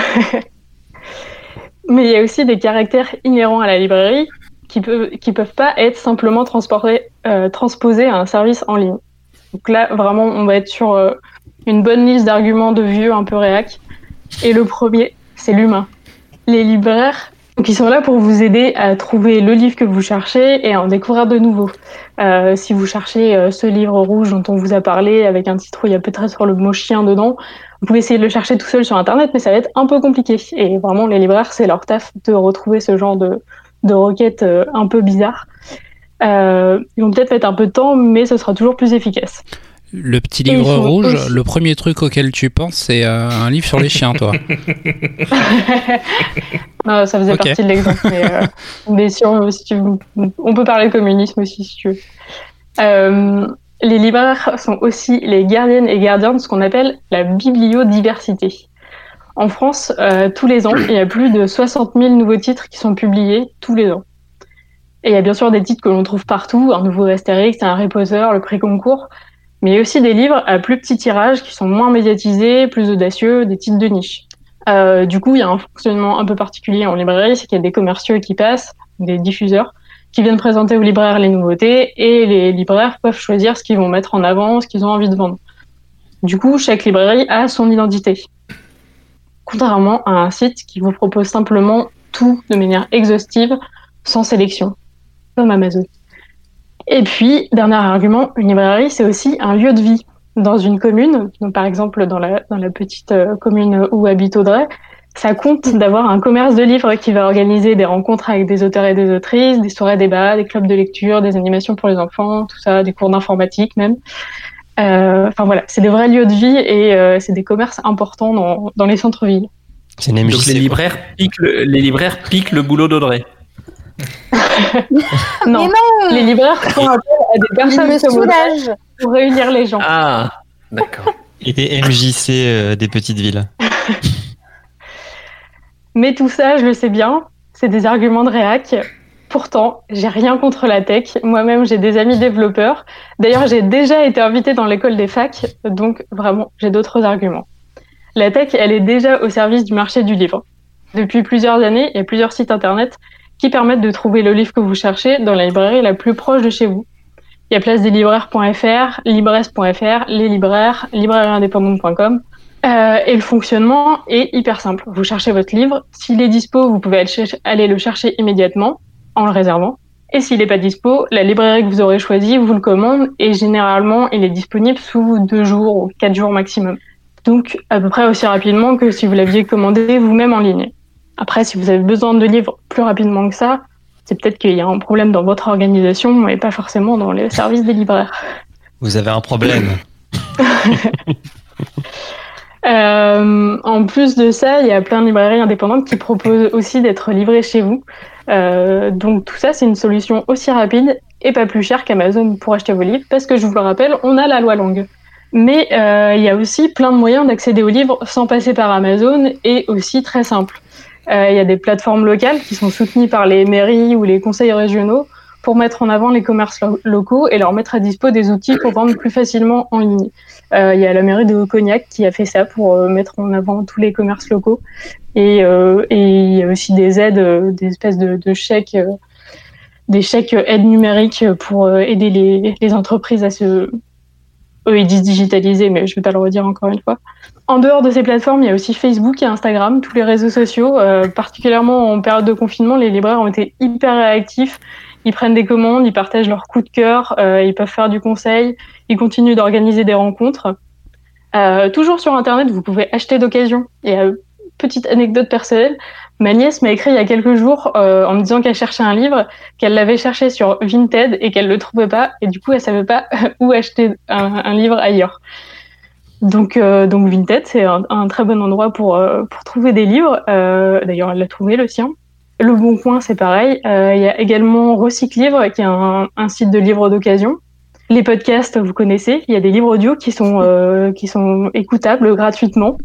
Mais il y a aussi des caractères inhérents à la librairie qui peuvent qui peuvent pas être simplement transportés, euh, transposés à un service en ligne. Donc là, vraiment, on va être sur euh, une bonne liste d'arguments de vieux un peu réac. Et le premier, c'est l'humain. Les libraires, qui sont là pour vous aider à trouver le livre que vous cherchez et à en découvrir de nouveaux. Euh, si vous cherchez euh, ce livre rouge dont on vous a parlé avec un titre où il y a peut-être sur le mot chien dedans, vous pouvez essayer de le chercher tout seul sur internet, mais ça va être un peu compliqué. Et vraiment, les libraires, c'est leur taf de retrouver ce genre de, de requêtes euh, un peu bizarres. Ils vont peut-être mettre un peu de temps, mais ce sera toujours plus efficace. Le petit Et livre rouge, aussi- le premier truc auquel tu penses, c'est euh, un livre sur les chiens, toi. Non, ça faisait partie de l'exemple. Mais, euh, mais si on, si tu veux, on peut parler de communisme aussi, si tu veux. Euh, les libraires sont aussi les gardiennes et gardiens de ce qu'on appelle la bibliodiversité. En France, tous les ans, il y a plus de 60 000 nouveaux titres qui sont publiés tous les ans. Et il y a bien sûr des titres que l'on trouve partout, un nouveau Astérix, un Harry Potter, le prix concours, mais aussi des livres à plus petit tirage qui sont moins médiatisés, plus audacieux, des titres de niche. Euh, du coup, il y a un fonctionnement un peu particulier en librairie, c'est qu'il y a des commerciaux qui passent, des diffuseurs, qui viennent présenter aux libraires les nouveautés, et les libraires peuvent choisir ce qu'ils vont mettre en avant, ce qu'ils ont envie de vendre. Du coup, chaque librairie a son identité. Contrairement à un site qui vous propose simplement tout de manière exhaustive, sans sélection, comme Amazon. Et puis, dernier argument, une librairie, c'est aussi un lieu de vie. Dans une commune, donc par exemple dans la, dans la petite euh, commune où habite Audrey, ça compte d'avoir un commerce de livres qui va organiser des rencontres avec des auteurs et des autrices, des soirées débats, des clubs de lecture, des animations pour les enfants, tout ça, des cours d'informatique même. Euh, Enfin voilà, c'est des vrais lieux de vie et euh, c'est des commerces importants dans, dans les centres-villes. C'est une Donc les libraires piquent le, les libraires piquent le boulot d'Audrey. Non, Mais non les libraires font appel à des Il personnes me comme soulage pour réunir les gens. Ah, d'accord. Et des MJC euh, des petites villes. Mais tout ça, je le sais bien, c'est des arguments de réac. Pourtant, j'ai rien contre la tech. Moi-même, j'ai des amis développeurs. D'ailleurs, j'ai déjà été invitée dans l'école des facs, donc vraiment, j'ai d'autres arguments. La tech, elle est déjà au service du marché du livre. Depuis plusieurs années, il y a plusieurs sites internet qui permettent de trouver le livre que vous cherchez dans la librairie la plus proche de chez vous. Il y a place des libraires.fr, libresse.fr, les libraires, librairieindépendante.com. Euh, et le fonctionnement est hyper simple. Vous cherchez votre livre. S'il est dispo, vous pouvez aller le chercher immédiatement en le réservant. Et s'il n'est pas dispo, la librairie que vous aurez choisie vous le commande et généralement, il est disponible sous deux jours ou quatre jours maximum. Donc, à peu près aussi rapidement que si vous l'aviez commandé vous-même en ligne. Après, si vous avez besoin de livres plus rapidement que ça, c'est peut-être qu'il y a un problème dans votre organisation et pas forcément dans les services des libraires. Vous avez un problème. Euh, en plus de ça, il y a plein de librairies indépendantes qui proposent aussi d'être livrées chez vous. Euh, donc tout ça, c'est une solution aussi rapide et pas plus chère qu'Amazon pour acheter vos livres, parce que je vous le rappelle, on a la loi langue. Mais euh, il y a aussi plein de moyens d'accéder aux livres sans passer par Amazon et aussi très simple. Euh, il y a des plateformes locales qui sont soutenues par les mairies ou les conseils régionaux pour mettre en avant les commerces locaux et leur mettre à dispo des outils pour vendre plus facilement en ligne. Euh, il y a la mairie de Cognac qui a fait ça pour euh, mettre en avant tous les commerces locaux. Et, il y a aussi des aides, des espèces de, chèques, des chèques aides numériques pour aider les entreprises à se eux, ils disent digitaliser, mais je vais pas le redire encore une fois. En dehors de ces plateformes, il y a aussi Facebook et Instagram, tous les réseaux sociaux. Euh, particulièrement en période de confinement, les libraires ont été hyper réactifs. Ils prennent des commandes, ils partagent leurs coups de cœur, euh, ils peuvent faire du conseil, ils continuent d'organiser des rencontres. Euh, toujours sur Internet, vous pouvez acheter d'occasion. Et petite anecdote personnelle, Ma nièce m'a écrit il y a quelques jours euh, en me disant qu'elle cherchait un livre, qu'elle l'avait cherché sur Vinted et qu'elle le trouvait pas, et du coup elle savait pas où acheter un, livre ailleurs. Donc, euh, donc Vinted, c'est un, très bon endroit pour, euh, pour trouver des livres. D'ailleurs, elle l'a trouvé le sien. Le Bon Coin, c'est pareil. Il y a également Recyclivre, qui est un, un site de livres d'occasion. Les podcasts, vous connaissez. Il y a des livres audio qui sont, qui sont écoutables gratuitement.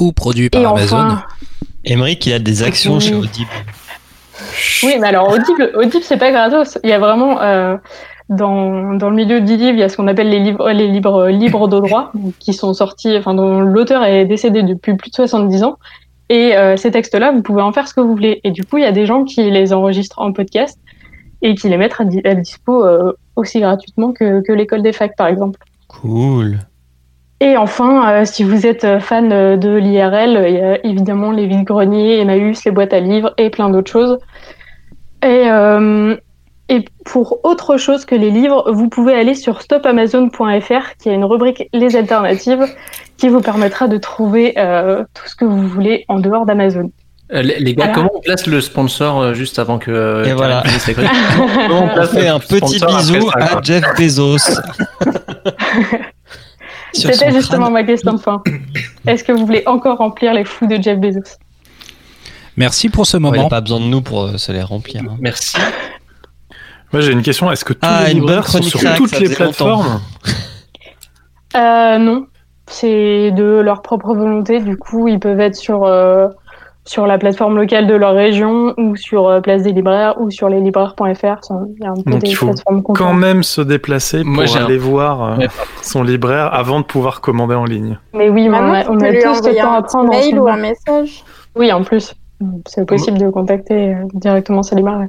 Ou produits par Amazon. Emmerich, il a des actions chez Audible. Oui, mais alors Audible, Audible c'est pas gratos. Il y a vraiment euh, dans, dans le milieu du livre, il y a ce qu'on appelle les livres les livres libres de droit qui sont sortis, enfin dont l'auteur est décédé depuis plus de 70 ans. Et euh, ces textes-là, vous pouvez en faire ce que vous voulez. Et du coup, il y a des gens qui les enregistrent en podcast et qui les mettent à, à dispo euh, aussi gratuitement que, que l'école des facs, par exemple. Cool. Et enfin, euh, si vous êtes euh, fan euh, de l'IRL, il y a évidemment les vides-greniers, Emmaüs, les boîtes à livres et plein d'autres choses. Et, et pour autre chose que les livres, vous pouvez aller sur stopamazon.fr qui a une rubrique Les alternatives qui vous permettra de trouver tout ce que vous voulez en dehors d'Amazon. les, gars, comment on place le sponsor juste avant que. Et voilà. on fait un petit bisou à Jeff Bezos. C'était justement ma question de fin. Est-ce que vous voulez encore remplir les fous de Jeff Bezos? Merci pour ce moment. Il n'y a pas besoin de nous pour euh, se les remplir. Hein. Merci. Moi j'ai une question. Est-ce que tous ah, les libraires sont sur toutes les plateformes? Euh, Non. C'est de leur propre volonté. Du coup, ils peuvent être sur euh, sur la plateforme locale de leur région ou sur euh, Place des libraires ou sur leslibraires.fr. Il y a un peu Donc il faut quand même se déplacer pour aller voir euh, son libraire avant de pouvoir commander en ligne. Mais oui, on a, on a tous le temps à prendre. Un mail ou un message Oui, en plus. C'est possible de contacter euh, directement sa libraire.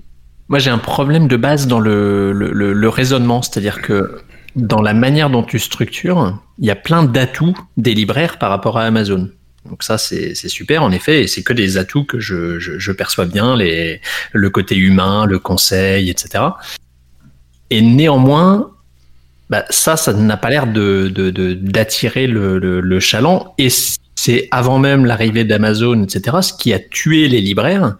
Moi, j'ai un problème de base dans le, le, le raisonnement, c'est-à-dire que dans la manière dont tu structures, il y a plein d'atouts des libraires par rapport à Amazon. Donc ça, c'est super en effet, et c'est que des atouts que je, perçois bien, les, le côté humain, le conseil, etc. Et néanmoins, bah, ça, ça n'a pas l'air de d'attirer le, le chaland, et c'est avant même l'arrivée d'Amazon, etc., ce qui a tué les libraires,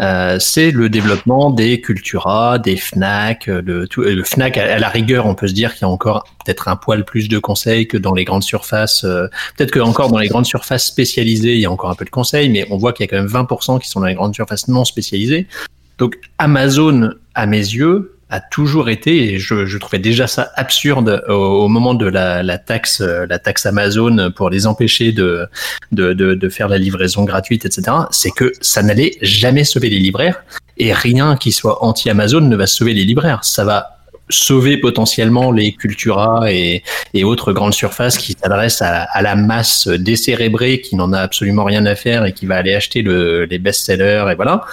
euh, c'est le développement des Cultura, des Fnac. Euh, le, tout, le Fnac, à, la rigueur, on peut se dire qu'il y a encore peut-être un poil plus de conseils que dans les grandes surfaces. Euh, peut-être que encore dans les grandes surfaces spécialisées, il y a encore un peu de conseils, mais on voit qu'il y a quand même 20% qui sont dans les grandes surfaces non spécialisées. Donc Amazon, à mes yeux, a toujours été, et je, je trouvais déjà ça absurde au, moment de la, la, taxe, la taxe Amazon pour les empêcher de, de, de, de faire la livraison gratuite, etc. C'est que ça n'allait jamais sauver les libraires et rien qui soit anti-Amazon ne va sauver les libraires. Ça va sauver potentiellement les Cultura et, et autres grandes surfaces qui s'adressent à, à, la masse décérébrée qui n'en a absolument rien à faire et qui va aller acheter le, les best-sellers et voilà.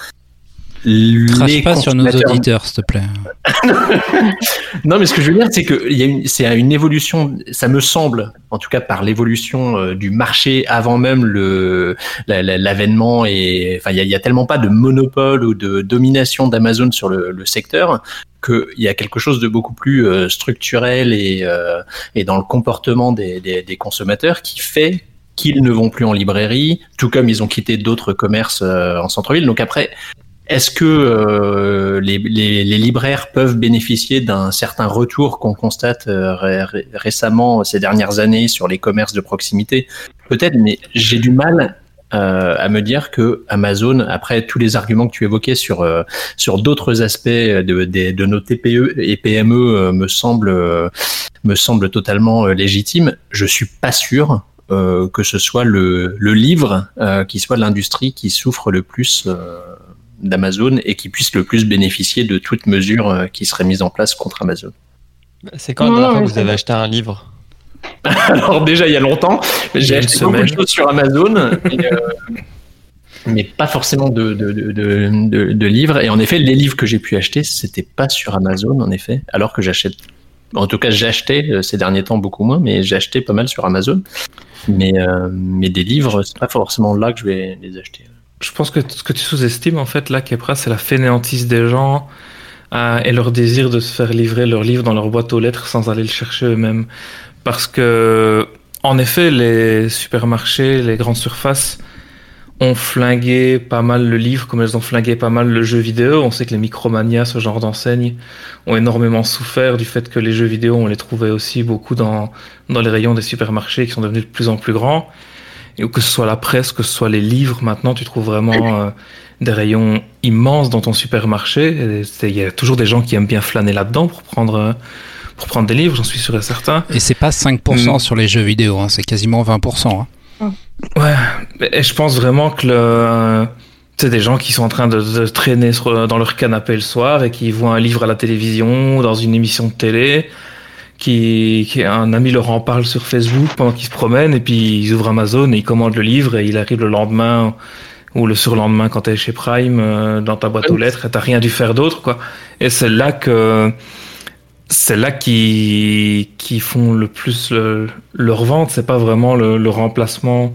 Crache pas sur nos auditeurs, s'il te plaît. non, mais ce que je veux dire, c'est que il y a une, c'est une évolution. Ça me semble, en tout cas par l'évolution euh, du marché avant même le la- la- l'avènement et enfin il y a, tellement pas de monopole ou de domination d'Amazon sur le, le secteur qu'il y a quelque chose de beaucoup plus euh, structurel et euh, et dans le comportement des, des, des consommateurs qui fait qu'ils ne vont plus en librairie, tout comme ils ont quitté d'autres commerces euh, en centre-ville. Donc après, est-ce que euh, les, libraires peuvent bénéficier d'un certain retour qu'on constate euh, ré- ré- récemment ces dernières années sur les commerces de proximité? Peut-être, mais j'ai du mal euh, à me dire que Amazon, après tous les arguments que tu évoquais sur euh, sur d'autres aspects de, de, de nos TPE et PME me semble me semble totalement légitime. Je suis pas sûr que ce soit le, le livre qui soit l'industrie qui souffre le plus d'Amazon et qui puisse le plus bénéficier de toute mesure euh, qui serait mise en place contre Amazon. C'est quand la Non, dernière fois mais que vous avez acheté un livre Alors déjà il y a longtemps, j'ai acheté beaucoup de choses sur Amazon, et, euh, mais pas forcément de, de, de, de, de- de livres. Et en effet, les livres que j'ai pu acheter, c'était pas sur Amazon en effet, alors que j'achète. En tout cas, j'achetais euh, ces derniers temps beaucoup moins, mais j'ai acheté pas mal sur Amazon. Mais, euh, mais des livres, c'est pas forcément là que je vais les acheter. Je pense que ce que tu sous-estimes, en fait, là, Kepra, c'est la fainéantise des gens euh, et leur désir de se faire livrer leur livre dans leur boîte aux lettres sans aller le chercher eux-mêmes. Parce que, en effet, les supermarchés, les grandes surfaces ont flingué pas mal le livre, comme elles ont flingué pas mal le jeu vidéo. On sait que les Micromania, ce genre d'enseigne, ont énormément souffert du fait que les jeux vidéo, on les trouvait aussi beaucoup dans, dans les rayons des supermarchés qui sont devenus de plus en plus grands. Et que ce soit la presse, que ce soit les livres, maintenant tu trouves vraiment euh, des rayons immenses dans ton supermarché. Il y a toujours des gens qui aiment bien flâner là-dedans pour prendre, euh, pour prendre des livres, j'en suis sûr et certain. Et c'est pas 5% Mm. sur les jeux vidéo, hein, c'est quasiment 20%. hein. Ouais, et je pense vraiment que le, c'est des gens qui sont en train de, de traîner sur- dans leur canapé le soir et qui voient un livre à la télévision ou dans une émission de télé, qui, qui un ami leur en parle sur Facebook pendant qu'ils se promènent et puis ils ouvrent Amazon et ils commandent le livre et il arrive le lendemain ou le surlendemain quand t'es chez Prime euh, dans ta boîte aux lettres et t'as rien dû faire d'autre quoi. Et c'est là que c'est là qui qui font le plus le- leur vente, c'est pas vraiment le, le remplacement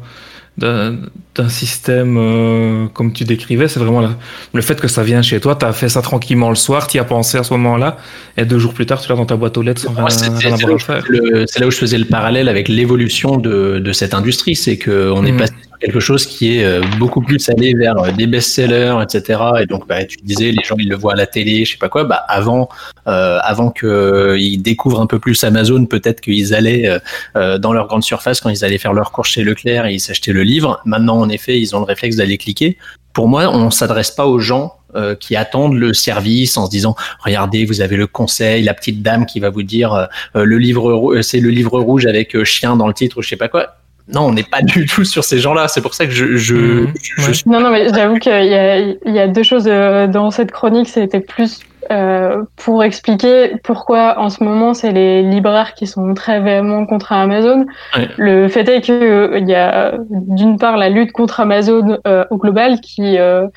d'un d'un système euh, comme tu décrivais, c'est vraiment la- le fait que ça vient chez toi, tu as fait ça tranquillement le soir, tu y as pensé à ce moment-là, et deux jours plus tard, tu l'as dans ta boîte aux lettres sans rien, Moi, c'est- rien avoir là à où faire. je faisais le- c'est là où je faisais le parallèle avec l'évolution de, de cette industrie. C'est qu'on est Mhm. passé sur quelque chose qui est euh, beaucoup plus allé vers euh, des best-sellers, etc. Et donc, bah, tu disais, les gens, ils le voient à la télé, je sais pas quoi. Bah, avant, euh, avant qu'ils découvrent un peu plus Amazon, peut-être qu'ils allaient euh, dans leur grande surface quand ils allaient faire leur course chez Leclerc et ils s'achetaient le livre. Maintenant, en effet, ils ont le réflexe d'aller cliquer. Pour moi, on s'adresse pas aux gens euh, qui attendent le service en se disant regardez, vous avez le conseil, la petite dame qui va vous dire euh, euh, livre, c'est le livre rouge avec chien dans le titre ou je sais pas quoi. Non, on n'est pas du tout sur ces gens-là. C'est pour ça que je, je, Mhm. je Ouais. suis Non, non, mais j'avoue qu'il y a, il y a deux choses euh, dans cette chronique. C'était plus euh, pour expliquer pourquoi en ce moment c'est les libraires qui sont très véhéments contre Amazon. Ouais. Le fait est que euh, il y a d'une part la lutte contre Amazon euh, au global qui euh,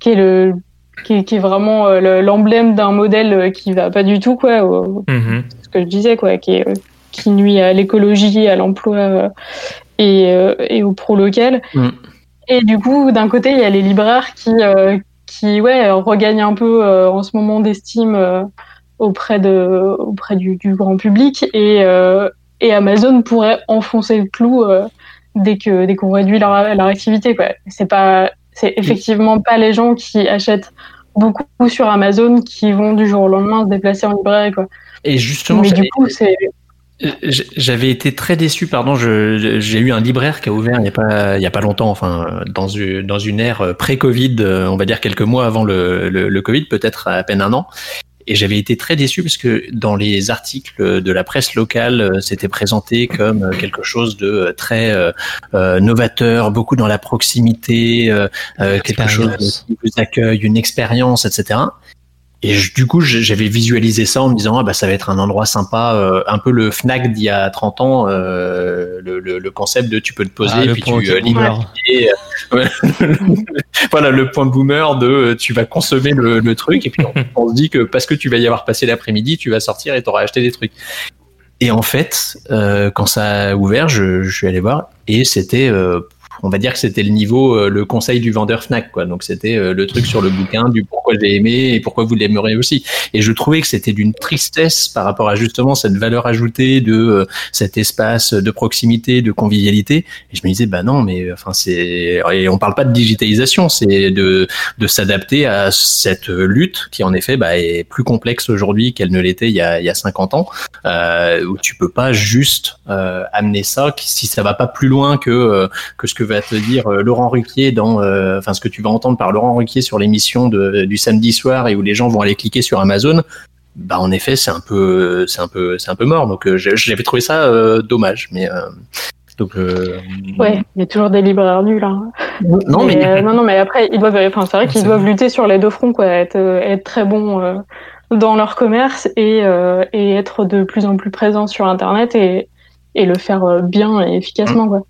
qui est le qui est, qui est vraiment euh, le- l'emblème d'un modèle euh, qui va pas du tout quoi au- Mhm. ce que je disais, quoi, qui, est, euh, qui nuit à l'écologie, à l'emploi euh, et, euh, et au pro local. Mm. Et du coup, d'un côté, il y a les libraires qui, euh, qui ouais, regagnent un peu euh, en ce moment d'estime auprès, de, auprès du, du grand public. Et, et Amazon pourrait enfoncer le clou dès que dès qu'on réduit leur, leur activité. C'est pas, c'est effectivement pas les gens qui achètent beaucoup sur Amazon qui vont du jour au lendemain se déplacer en librairie. Quoi. Et justement, Mais du coup, c'est J'avais été très déçu, pardon. je- J'ai eu un libraire qui a ouvert il n'y a pas il y a pas longtemps, enfin dans une dans une ère euh, pré-Covid, euh, on va dire quelques mois avant le, le, le Covid, peut-être à peine un an. Et j'avais été très déçu parce que dans les articles de la presse locale, euh, c'était présenté comme euh, quelque chose de euh, très euh, euh, novateur, beaucoup dans la proximité, euh, euh, quelque chose qui vous accueille, une expérience, etc. Et je- du coup, j'avais visualisé ça en me disant, ah bah ça va être un endroit sympa, euh, un peu le Fnac d'il y a 30 ans, euh, le, le, le concept de tu peux te poser Ah, et puis tu euh, et, euh, voilà le point boomer de tu vas consommer le, le truc et puis on, on se dit que parce que tu vas y avoir passé l'après-midi, tu vas sortir et t'auras acheté des trucs. Et en fait, quand ça a ouvert, je, je suis allé voir et c'était, on va dire que c'était le niveau, euh, le conseil du vendeur Fnac, quoi. Donc c'était euh, le truc sur le bouquin du pourquoi je l'ai aimé et pourquoi vous l'aimerez aussi. Et je trouvais que c'était d'une tristesse par rapport à justement cette valeur ajoutée de euh, cet espace de proximité, de convivialité. Et je me disais, bah non, mais enfin c'est, et on parle pas de digitalisation, c'est de de s'adapter à cette lutte qui en effet bah, est plus complexe aujourd'hui qu'elle ne l'était il y a il y a 50 ans euh, où tu peux pas juste euh, amener ça si ça va pas plus loin que que ce que va te dire euh, Laurent Ruquier dans euh, enfin ce que tu vas entendre par Laurent Ruquier sur l'émission de du samedi soir et où les gens vont aller cliquer sur Amazon bah en effet c'est un peu c'est un peu c'est un peu mort donc euh, j'avais trouvé ça euh, dommage mais euh, donc euh, Ouais, il y a toujours des libraires nuls. Hein. non mais, euh, non, non, mais après, ils doivent, enfin, c'est vrai qu'ils doivent lutter sur les deux fronts, quoi, être, euh, être très bons euh, dans leur commerce et, euh, et être de plus en plus présents sur Internet et, et le faire euh, bien et efficacement, quoi.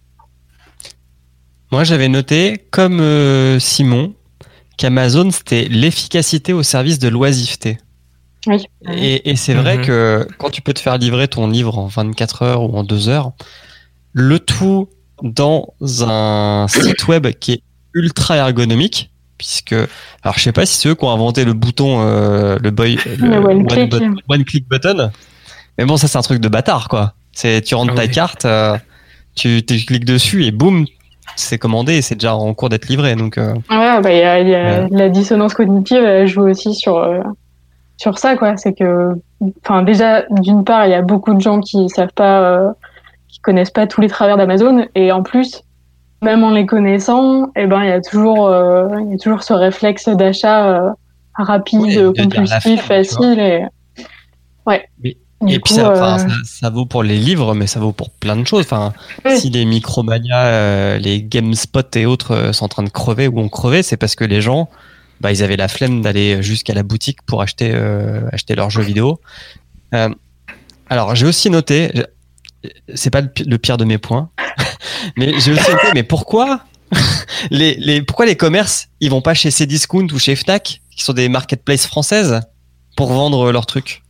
Moi, j'avais noté, comme euh, Simon, qu'Amazon, c'était l'efficacité au service de l'oisiveté. Oui. Et, et c'est vrai Mhm. que quand tu peux te faire livrer ton livre en 24 heures ou en 2 heures, le tout dans un site web qui est ultra ergonomique, puisque, alors je sais pas si c'est eux qui ont inventé le bouton, euh, le boy, Le one click. but- one click button, mais bon, ça c'est un truc de bâtard, quoi. C'est, tu rentres Ah ta oui. carte, euh, tu, tu cliques dessus et boum, c'est commandé et c'est déjà en cours d'être livré, donc. euh, Ouais, bah, y a, il y a Ouais. la dissonance cognitive, elle joue aussi sur, euh, sur ça, quoi. C'est que, enfin, déjà, d'une part, il y a beaucoup de gens qui savent pas, euh, qui connaissent pas tous les travers d'Amazon, et en plus, même en les connaissant, eh ben, il y a toujours, il y a toujours ce réflexe d'achat rapide, compulsif, facile, et ouais. Mais- Du et puis ça, euh, ça, ça vaut pour les livres, mais ça vaut pour plein de choses. Enfin, Oui. si les Micromania, euh, les GameSpot et autres euh, sont en train de crever ou ont crevé, c'est parce que les gens, bah, ils avaient la flemme d'aller jusqu'à la boutique pour acheter, euh, acheter leurs jeux vidéo. Alors, j'ai aussi noté, c'est pas le pi- le pire de mes points, mais j'ai aussi noté, mais pourquoi les, les, pourquoi les commerces, ils vont pas chez Cdiscount ou chez Fnac, qui sont des marketplaces françaises, pour vendre leurs trucs?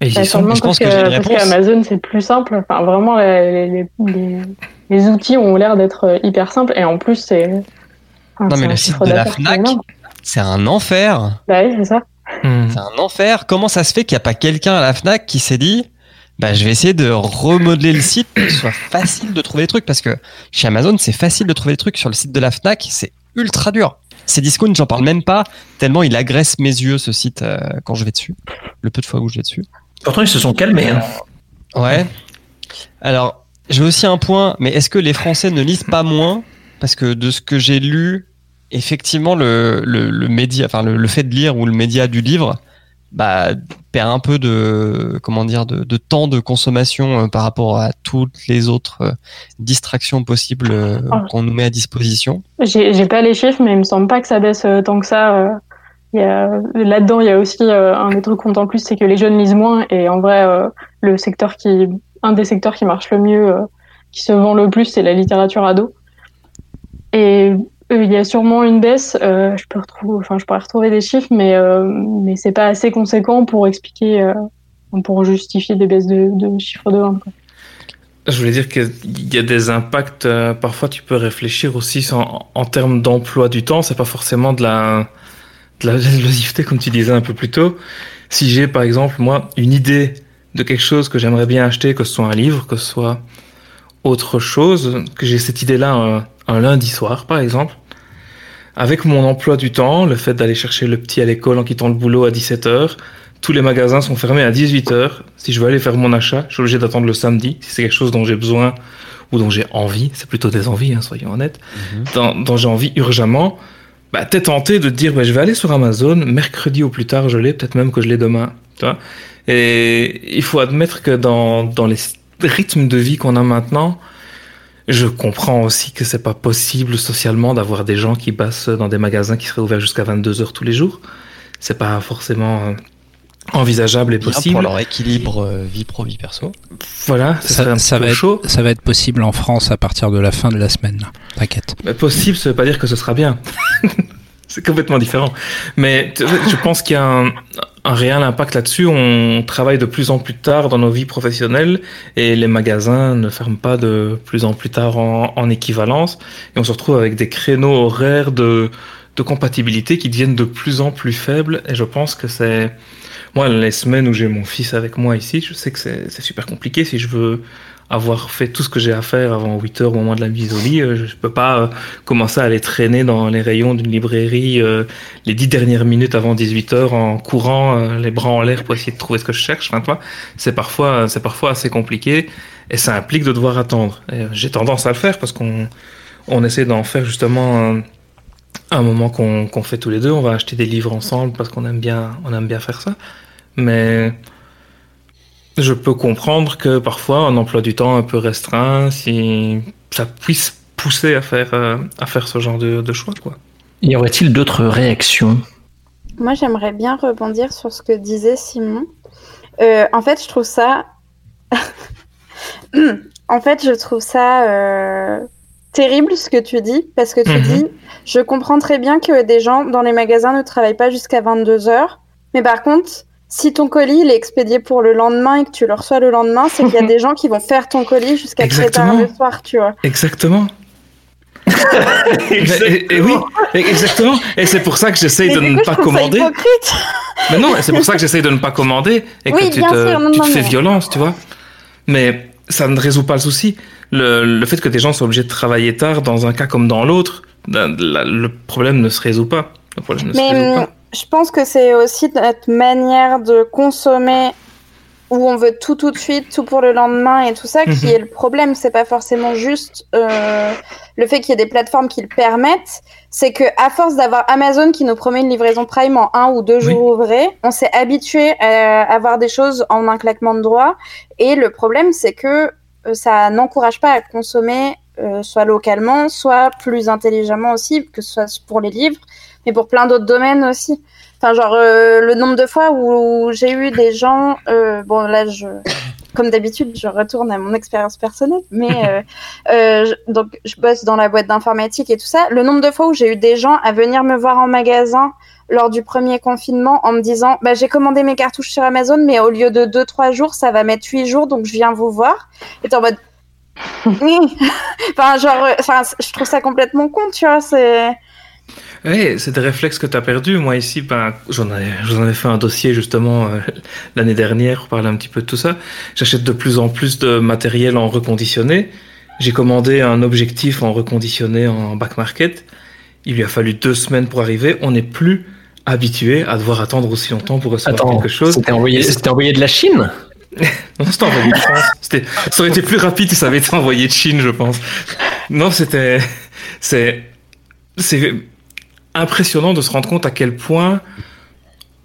Et Bah, sont- je pense que j'ai une parce réponse. qu'Amazon c'est plus simple. Enfin, vraiment, les, les, les, les outils ont l'air d'être euh, hyper simples et en plus c'est. enfin, Non, mais le site de la Fnac, c'est un enfer. Bah oui, c'est ça. Hmm. C'est un enfer. Comment ça se fait qu'il n'y a pas quelqu'un à la Fnac qui s'est dit bah, je vais essayer de remodeler le site pour que ce soit facile de trouver des trucs? Parce que chez Amazon, c'est facile de trouver des trucs. Sur le site de la Fnac, c'est ultra dur. C'est discount, j'en parle même pas, tellement il agresse mes yeux ce site euh, quand je vais dessus. Le peu de fois où je vais dessus. Pourtant ils se sont calmés hein. Ouais. Alors, j'ai aussi un point, mais est-ce que les Français ne lisent pas moins? Parce que de ce que j'ai lu, effectivement, le, le, le média, enfin le, le fait de lire ou le média du livre, bah, perd un peu de, comment dire, de, de temps de consommation euh, par rapport à toutes les autres euh, distractions possibles euh, Ah. qu'on nous met à disposition. J'ai pas les chiffres, mais il me semble pas que ça baisse euh, tant que ça. Là-dedans, il y a aussi euh, un des trucs qu'on entend plus, c'est que les jeunes lisent moins. Et en vrai, euh, le secteur qui, un des secteurs qui marche le mieux, euh, qui se vend le plus, c'est la littérature ado. Et il y a sûrement une baisse. je peux retrouver, enfin, je pourrais retrouver des chiffres, mais euh, mais c'est pas assez conséquent pour expliquer, pour justifier des baisses de, de chiffres de vente. Je voulais dire qu'il y a des impacts. parfois, tu peux réfléchir aussi en, en termes d'emploi du temps. C'est pas forcément de la la l'oisiveté comme tu disais un peu plus tôt. Si j'ai par exemple moi une idée de quelque chose que j'aimerais bien acheter, que ce soit un livre, que ce soit autre chose, que j'ai cette idée-là un, un lundi soir par exemple, avec mon emploi du temps, le fait d'aller chercher le petit à l'école en quittant le boulot à 17h, tous les magasins sont fermés à 18h. Si je veux aller faire mon achat, je suis obligé d'attendre le samedi. Si c'est quelque chose dont j'ai besoin ou dont j'ai envie, c'est plutôt des envies, hein, soyons honnêtes, dont, dont j'ai envie urgemment, bah, t'es tenté de dire, bah, je vais aller sur Amazon, mercredi au plus tard, je l'ai, peut-être même que je l'ai demain. Tu vois Et il faut admettre que dans, dans les rythmes de vie qu'on a maintenant, je comprends aussi que c'est pas possible socialement d'avoir des gens qui passent dans des magasins qui seraient ouverts jusqu'à 22 heures tous les jours. c'est pas forcément euh, envisageable et possible. pour leur équilibre euh, vie pro vie perso. Voilà, ça, va chaud. être, ça va être possible en France à partir de la fin de la semaine. T'inquiète. Mais possible, ça veut pas dire que ce sera bien. c'est complètement différent. Mais je pense qu'il y a un, un réel impact là-dessus. On travaille de plus en plus tard dans nos vies professionnelles et les magasins ne ferment pas de plus en plus tard en, en équivalence. Et on se retrouve avec des créneaux horaires de, de compatibilité qui deviennent de plus en plus faibles. Et je pense que c'est... Moi, les semaines où j'ai mon fils avec moi ici, je sais que c'est super compliqué si je veux avoir fait tout ce que j'ai à faire avant 8 heures au moment de la mise au lit, euh, je peux pas euh, commencer à aller traîner dans les rayons d'une librairie euh, les 10 dernières minutes avant 18 heures en courant les bras en l'air pour essayer de trouver ce que je cherche. Enfin, c'est parfois, c'est parfois assez compliqué et ça implique de devoir attendre. J'ai tendance à le faire parce qu'on on essaie d'en faire justement un, moment qu'on qu'on fait tous les deux. On va acheter des livres ensemble parce qu'on aime bien, on aime bien faire ça. Mais je peux comprendre que parfois un emploi du temps un peu restreint, si ça puisse pousser à faire, euh, à faire ce genre de, de choix, quoi. Y aurait-il d'autres réactions? Moi, j'aimerais bien rebondir sur ce que disait Simon. Euh, en fait, je trouve ça. en fait, je trouve ça euh, terrible ce que tu dis, parce que tu Mhm. dis je comprends très bien que des gens dans les magasins ne travaillent pas jusqu'à 22 heures, mais par contre, si ton colis il est expédié pour le lendemain et que tu le reçois le lendemain, c'est qu'il y a des gens qui vont faire ton colis jusqu'à très tard le soir, tu vois. Exactement. Et, et oui, exactement. Et c'est pour ça que j'essaye de ne pas commander. Mais non, c'est pour ça que j'essaye de ne pas commander et Oui, que tu te, sûr, non, tu te non, fais violence, tu vois. Mais ça ne résout pas le souci. Le, le fait que des gens soient obligés de travailler tard dans un cas comme dans l'autre, ben, la- le problème ne se résout pas. Le problème ne se résout pas. Je pense que c'est aussi notre manière de consommer où on veut tout tout de suite, tout pour le lendemain et tout ça qui Mhm. est le problème. C'est pas forcément juste euh, le fait qu'il y ait des plateformes qui le permettent. C'est que à force d'avoir Amazon qui nous promet une livraison Prime en un ou deux jours ouvrés, on s'est habitué à avoir des choses en un claquement de doigts. Et le problème, c'est que euh, ça n'encourage pas à consommer euh, soit localement, soit plus intelligemment aussi, que ce soit pour les livres, mais pour plein d'autres domaines aussi. Enfin, genre, euh, le nombre de fois où j'ai eu des gens, euh, bon, là, je, comme d'habitude, je retourne à mon expérience personnelle, mais euh, je- donc, je bosse dans la boîte d'informatique et tout ça. Le nombre de fois où j'ai eu des gens à venir me voir en magasin lors du premier confinement en me disant bah, j'ai commandé mes cartouches sur Amazon mais au lieu de 2-3 jours ça va mettre 8 jours donc je viens vous voir et t'es en mode Oui. enfin genre enfin je trouve ça complètement con tu vois c'est Oui, c'est des réflexes que tu as perdus. Moi, ici, ben, j'en avais, fait un dossier justement euh, l'année dernière pour parler un petit peu de tout ça. J'achète de plus en plus de matériel en reconditionné. J'ai commandé un objectif en reconditionné en back market. Il lui a fallu deux semaines pour arriver. On n'est plus habitué à devoir attendre aussi longtemps pour recevoir Attends, quelque chose. c'était envoyé- c'était envoyé de la Chine? Non, c'était envoyé de France. Ça aurait été plus rapide si ça avait été envoyé de Chine, je pense. Non, c'était, c'est, c'est impressionnant de se rendre compte à quel point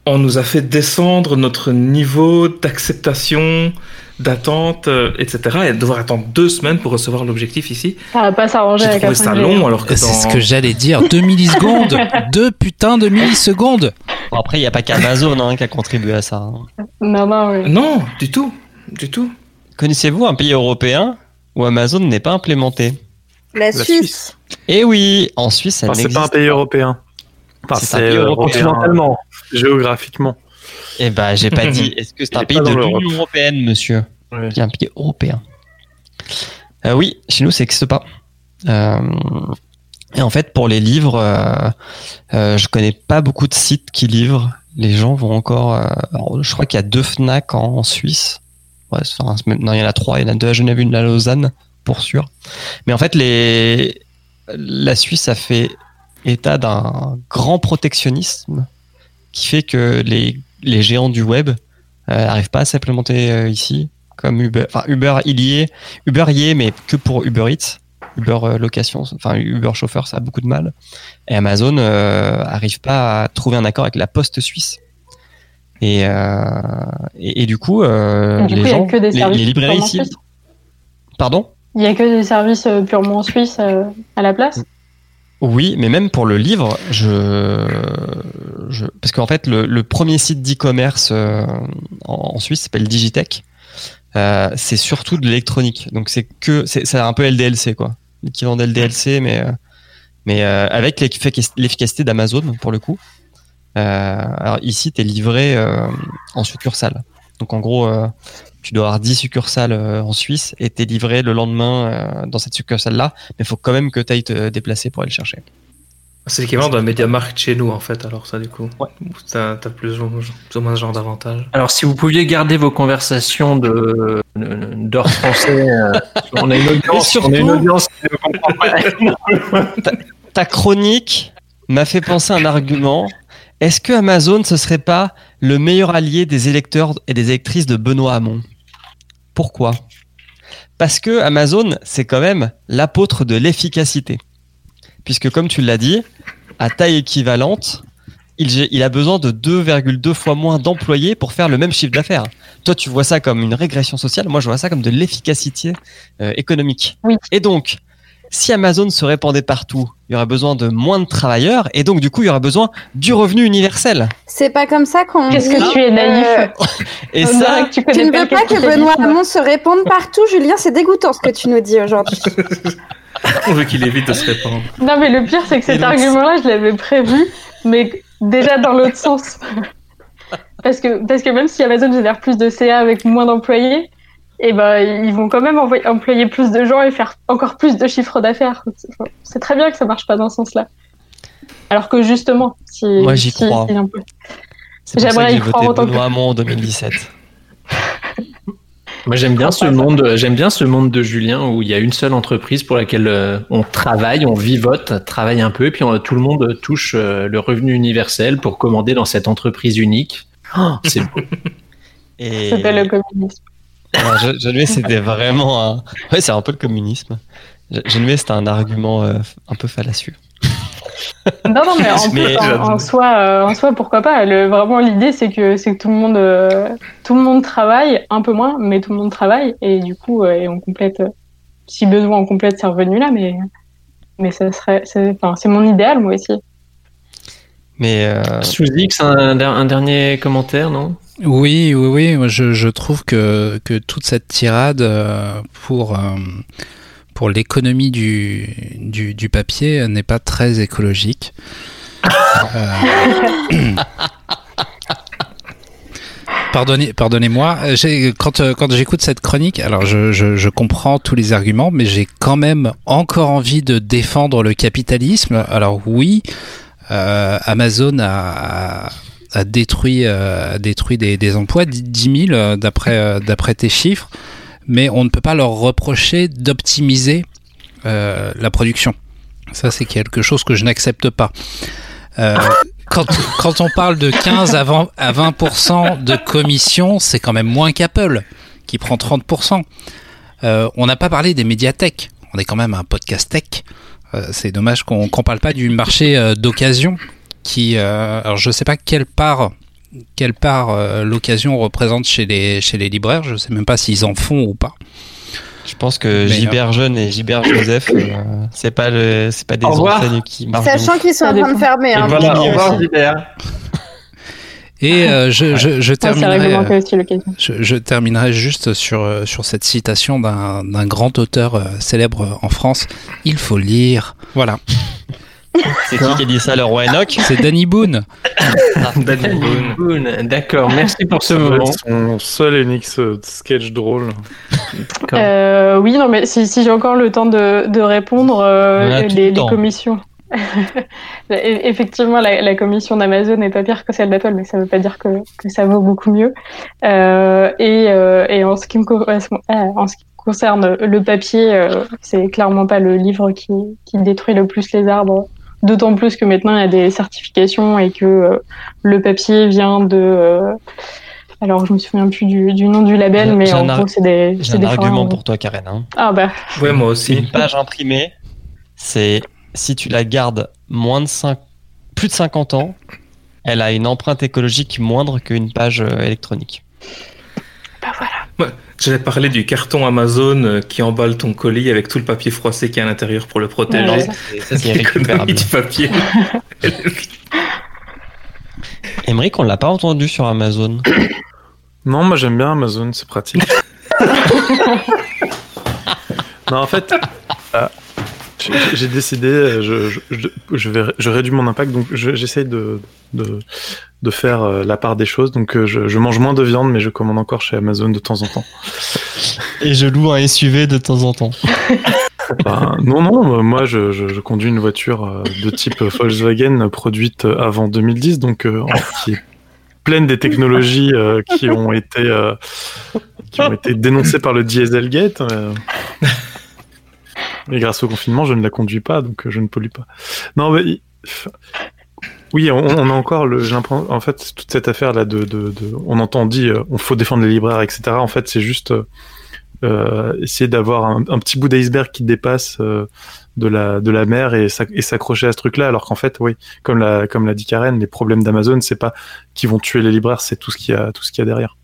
on nous a fait descendre notre niveau d'acceptation, d'attente, euh, etc. Et devoir attendre deux semaines pour recevoir l'objectif ici. Ça va pas s'arranger J'ai avec trouvé ça 5G. long alors que C'est dans... ce que j'allais dire. Deux millisecondes. Deux putains de millisecondes. Bon, après, il n'y a pas qu'Amazon hein, qui a contribué à ça. hein. Non, non, oui. Non, du tout. Du tout. Connaissez-vous un pays européen où Amazon n'est pas implémenté? La, Suisse. Eh oui, en Suisse, ça Enfin, c'est n'existe pas un pays européen. Enfin, C'est un pays européen. continentalement, géographiquement. Eh ben, j'ai pas dit. Est-ce que c'est Il un pays de l'Union européenne, monsieur Ouais. Qui est un pays européen. Euh, oui, chez nous, ça n'existe pas. Euh, et en fait, pour les livres, euh, euh, je connais pas beaucoup de sites qui livrent. Les gens vont encore. euh, alors, je crois qu'il y a deux Fnac en, en Suisse. Ouais, c'est- enfin, c'est même- non, il y en a trois. Il y en a deux à Genève, une à Lausanne, pour sûr. Mais en fait, les, la Suisse a fait état d'un grand protectionnisme qui fait que les, les géants du web euh, n'arrivent pas à s'implémenter euh, ici, comme Uber. Enfin, Uber, il y est. Uber y est, mais que pour Uber Eats. Uber euh, location, enfin Uber chauffeur, ça a beaucoup de mal. Et Amazon euh, arrive pas à trouver un accord avec la Poste suisse. Et, euh, et, et du coup, euh, Du les coup, gens, que des les, les librairies ici. Pardon? Il y a que des services euh, purement suisses euh, à la place? Oui, mais même pour le livre, je, je parce qu'en fait le, le premier site d'e-commerce euh, en, en Suisse s'appelle Digitech. Euh, c'est surtout de l'électronique, donc c'est que c'est un peu LDLC quoi, l'équivalent d'LDLC, mais euh, mais euh, avec l'efficac- l'efficacité d'Amazon pour le coup. Alors ici, tu es livré en succursale. Donc en gros, tu dois avoir 10 succursales euh, en Suisse et tu es livré le lendemain euh, dans cette succursale-là, mais il faut quand même que tu ailles te déplacer pour aller le chercher. C'est l'équivalent d'un MediaMarkt chez nous, en fait, alors ça, du coup. Ouais. T'as t'as plus, ou- plus ou moins ce genre d'avantage. Alors, si vous pouviez garder vos conversations de d'heures français, euh, on a une audience, Et on a une surtout- audience. Ta chronique m'a fait penser à un argument. Est-ce que Amazon ce serait pas le meilleur allié des électeurs et des électrices de Benoît Hamon Pourquoi? Parce que Amazon, c'est quand même l'apôtre de l'efficacité. Puisque comme tu l'as dit, à taille équivalente, il, a besoin de 2,2 fois moins d'employés pour faire le même chiffre d'affaires. Toi, tu vois ça comme une régression sociale. Moi, je vois ça comme de l'efficacité euh, économique. Et donc, si Amazon se répandait partout, il y aurait besoin de moins de travailleurs et donc du coup il y aurait besoin du revenu universel. C'est pas comme ça qu'on. Qu'est-ce que tu es naïf euh, Et On ça, que tu ne veux pas que. Benoît Hamon se répande partout, Julien. C'est dégoûtant ce que tu nous dis aujourd'hui. On veut qu'il évite de se répandre. Non, mais le pire, c'est que cet argument-là, je l'avais prévu, mais déjà dans l'autre sens. Parce que, parce que même si Amazon génère plus de CA avec moins d'employés, eh ben, ils vont quand même envoyer- employer plus de gens et faire encore plus de chiffre d'affaires. C'est très bien que ça marche pas dans ce sens-là. Alors que justement, si. Moi, j'y si- crois. si c'est pour ça J'aimerais que y j'ai croire voté Benoît Hamon en 2017. Moi, j'aime bien ce monde. J'aime bien ce monde de Julien où il y a une seule entreprise pour laquelle euh, on travaille, on vivote, travaille un peu, et puis on- tout le monde touche euh, le revenu universel pour commander dans cette entreprise unique. Oh, c'est beau. Et C'est le communisme. Alors, je, je lui ai- c'était vraiment un. Ouais, c'est un peu le communisme. Je, je lui ai- c'était un argument euh, un peu fallacieux. Non, non, mais en, Mais- en- en soi, euh, en soi, pourquoi pas. Le, vraiment, l'idée, c'est que, c'est que tout le monde, euh, tout le monde travaille, un peu moins, mais tout le monde travaille, et du coup, euh, et on complète, euh, si besoin, on complète ces revenus-là, mais, mais ça serait, c'est, enfin, c'est mon idéal, moi aussi. Mais euh, Sous X, un dernier commentaire, non? Oui, oui, oui. Je, je trouve que, toute cette tirade euh, pour, euh, pour l'économie du, du, papier n'est pas très écologique. Euh, Pardonnez, pardonnez-moi. euh, Quand, euh, j'écoute cette chronique, alors je, comprends tous les arguments, mais j'ai quand même encore envie de défendre le capitalisme. Alors oui, euh, Amazon a- a détruit, euh, a détruit des, emplois, 10 000 euh, d'après euh, d'après tes chiffres, mais on ne peut pas leur reprocher d'optimiser la production. Ça, c'est quelque chose que je n'accepte pas. Quand, quand on parle de 15 à 20, à 20% de commission, c'est quand même moins qu'Apple, qui prend 30%. Euh, on n'a pas parlé des médiathèques. On est quand même un podcast tech. C'est dommage qu'on qu'on parle pas du marché d'occasion qui euh, alors je sais pas quelle part quelle part euh, l'occasion représente chez les chez les libraires. Je sais même pas s'ils en font ou pas. Je pense que Mais, Gilbert Jeune et Gilbert Joseph, euh, c'est pas le, c'est pas des enseignes qui marchent. Sachant qu'ils sont en train de fermer. Et hein, voilà, au revoir, Gilbert. et euh, je, je, terminerai je, je terminerai juste sur sur cette citation d'un d'un grand auteur célèbre en France. Il faut lire. Voilà C'est qui qui a dit ça, le roi Enoch c'est Danny Boone Danny Boone. Boone, D'accord, merci pour ce moment. son seul et unique sketch drôle. Euh, oui, non, mais si, si j'ai encore le temps de, de répondre, euh, les, le les temps. commissions. E- Effectivement, la, la commission d'Amazon n'est pas pire que celle d'Apple, mais ça ne veut pas dire que, que ça vaut beaucoup mieux. Euh, et, euh, et en, ce qui me correspond- ah, en ce qui concerne le papier, euh, c'est clairement pas le livre qui, qui détruit le plus les arbres. D'autant plus que maintenant il y a des certifications et que euh, le papier vient de. euh, alors je me souviens plus du, du nom du label, mais j'ai en gros c'est des. J'ai c'est un des argument pour toi, Karen. hein. Ah bah. Ouais, moi aussi. une page imprimée. C'est si tu la gardes moins de 5, plus de 50 ans, elle a une empreinte écologique moindre qu'une page euh, électronique. J'allais parler du carton Amazon euh, qui emballe ton colis avec tout le papier froissé qui est à l'intérieur pour le protéger. Ouais, ça, c'est- ça, c'est L'économie récupérable. du papier. On l'a pas entendu sur Amazon. Non, moi j'aime bien Amazon, c'est pratique. non, en fait, euh, j'ai- décidé, euh, je, je, je, je vais, je réduis mon impact, donc je- j'essaye de, de, de faire euh, la part des choses. Donc euh, je, mange moins de viande, mais je commande encore chez Amazon de temps en temps. Et je loue un SUV de temps en temps. Bah, non, non, moi je, conduis une voiture de type Volkswagen produite avant 2010, donc euh, qui est pleine des technologies euh, qui ont été euh, qui ont été dénoncées par le Dieselgate. Et grâce au confinement, je ne la conduis pas, donc euh, je ne pollue pas. Non, mais oui, on, on a encore le. En fait, toute cette affaire là de, de, de- on entend dit, euh, on faut défendre les libraires, etc. En fait, c'est juste euh, essayer d'avoir un, un petit bout d'iceberg qui dépasse euh, de la de la mer et s'ac- et s'accrocher à ce truc-là, alors qu'en fait, oui, comme l'a comme l'a dit Karen, les problèmes d'Amazon, c'est pas qui vont tuer les libraires, c'est tout ce qu'il y a tout ce qu'il y a derrière.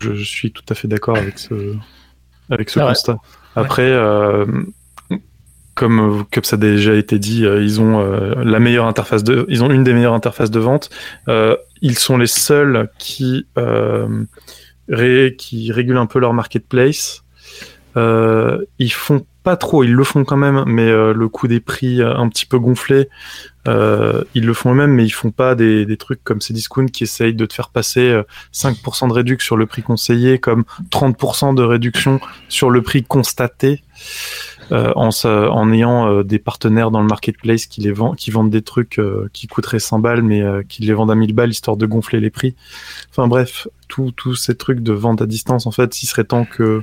Je, je suis tout à fait d'accord avec ce avec ce vrai. constat. Après, euh, comme, ça a déjà été dit, euh, ils ont euh, la meilleure interface ils ont une des meilleures interfaces de vente. Ils sont les seuls qui qui régulent un peu leur marketplace. Ils font pas trop, ils le font quand même, mais le coût des prix un petit peu gonflé, euh, ils le font eux-mêmes, mais ils font pas des, trucs comme Cdiscount qui essayent de te faire passer euh, 5% de réduction sur le prix conseillé, comme 30% de réduction sur le prix constaté, euh, en, ayant euh, des partenaires dans le marketplace qui les vendent, qui vendent des trucs euh, qui coûteraient 100 balles, mais euh, qui les vendent à 1000 balles histoire de gonfler les prix. Enfin bref, tous ces trucs de vente à distance, en fait, il serait temps que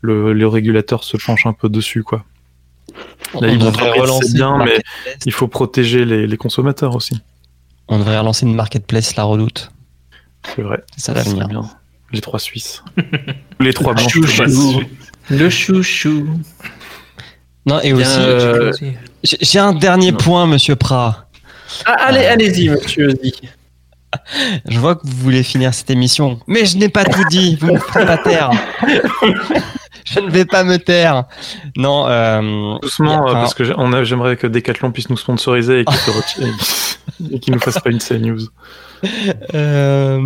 le, le régulateur se penche un peu dessus, quoi. On Là, ils vont relancer c'est bien, mais il faut protéger les, les consommateurs aussi. On devrait relancer une marketplace la redoute. C'est vrai. Ça l'avenir. bien. Les trois Suisses. les trois blancs. Chouchou. Le chouchou. Non, et aussi, euh, j'ai un dernier point, monsieur Prat. Ah, allez, allez-y, monsieur Ozzy. Je vois que vous voulez finir cette émission, mais je n'ai pas tout dit. Vous ne ferez pas taire. je ne vais pas me taire. Non, euh, Doucement, a euh, parce que j'aimerais que Decathlon puisse nous sponsoriser et qu'il nous fasse pas une CNews. Euh,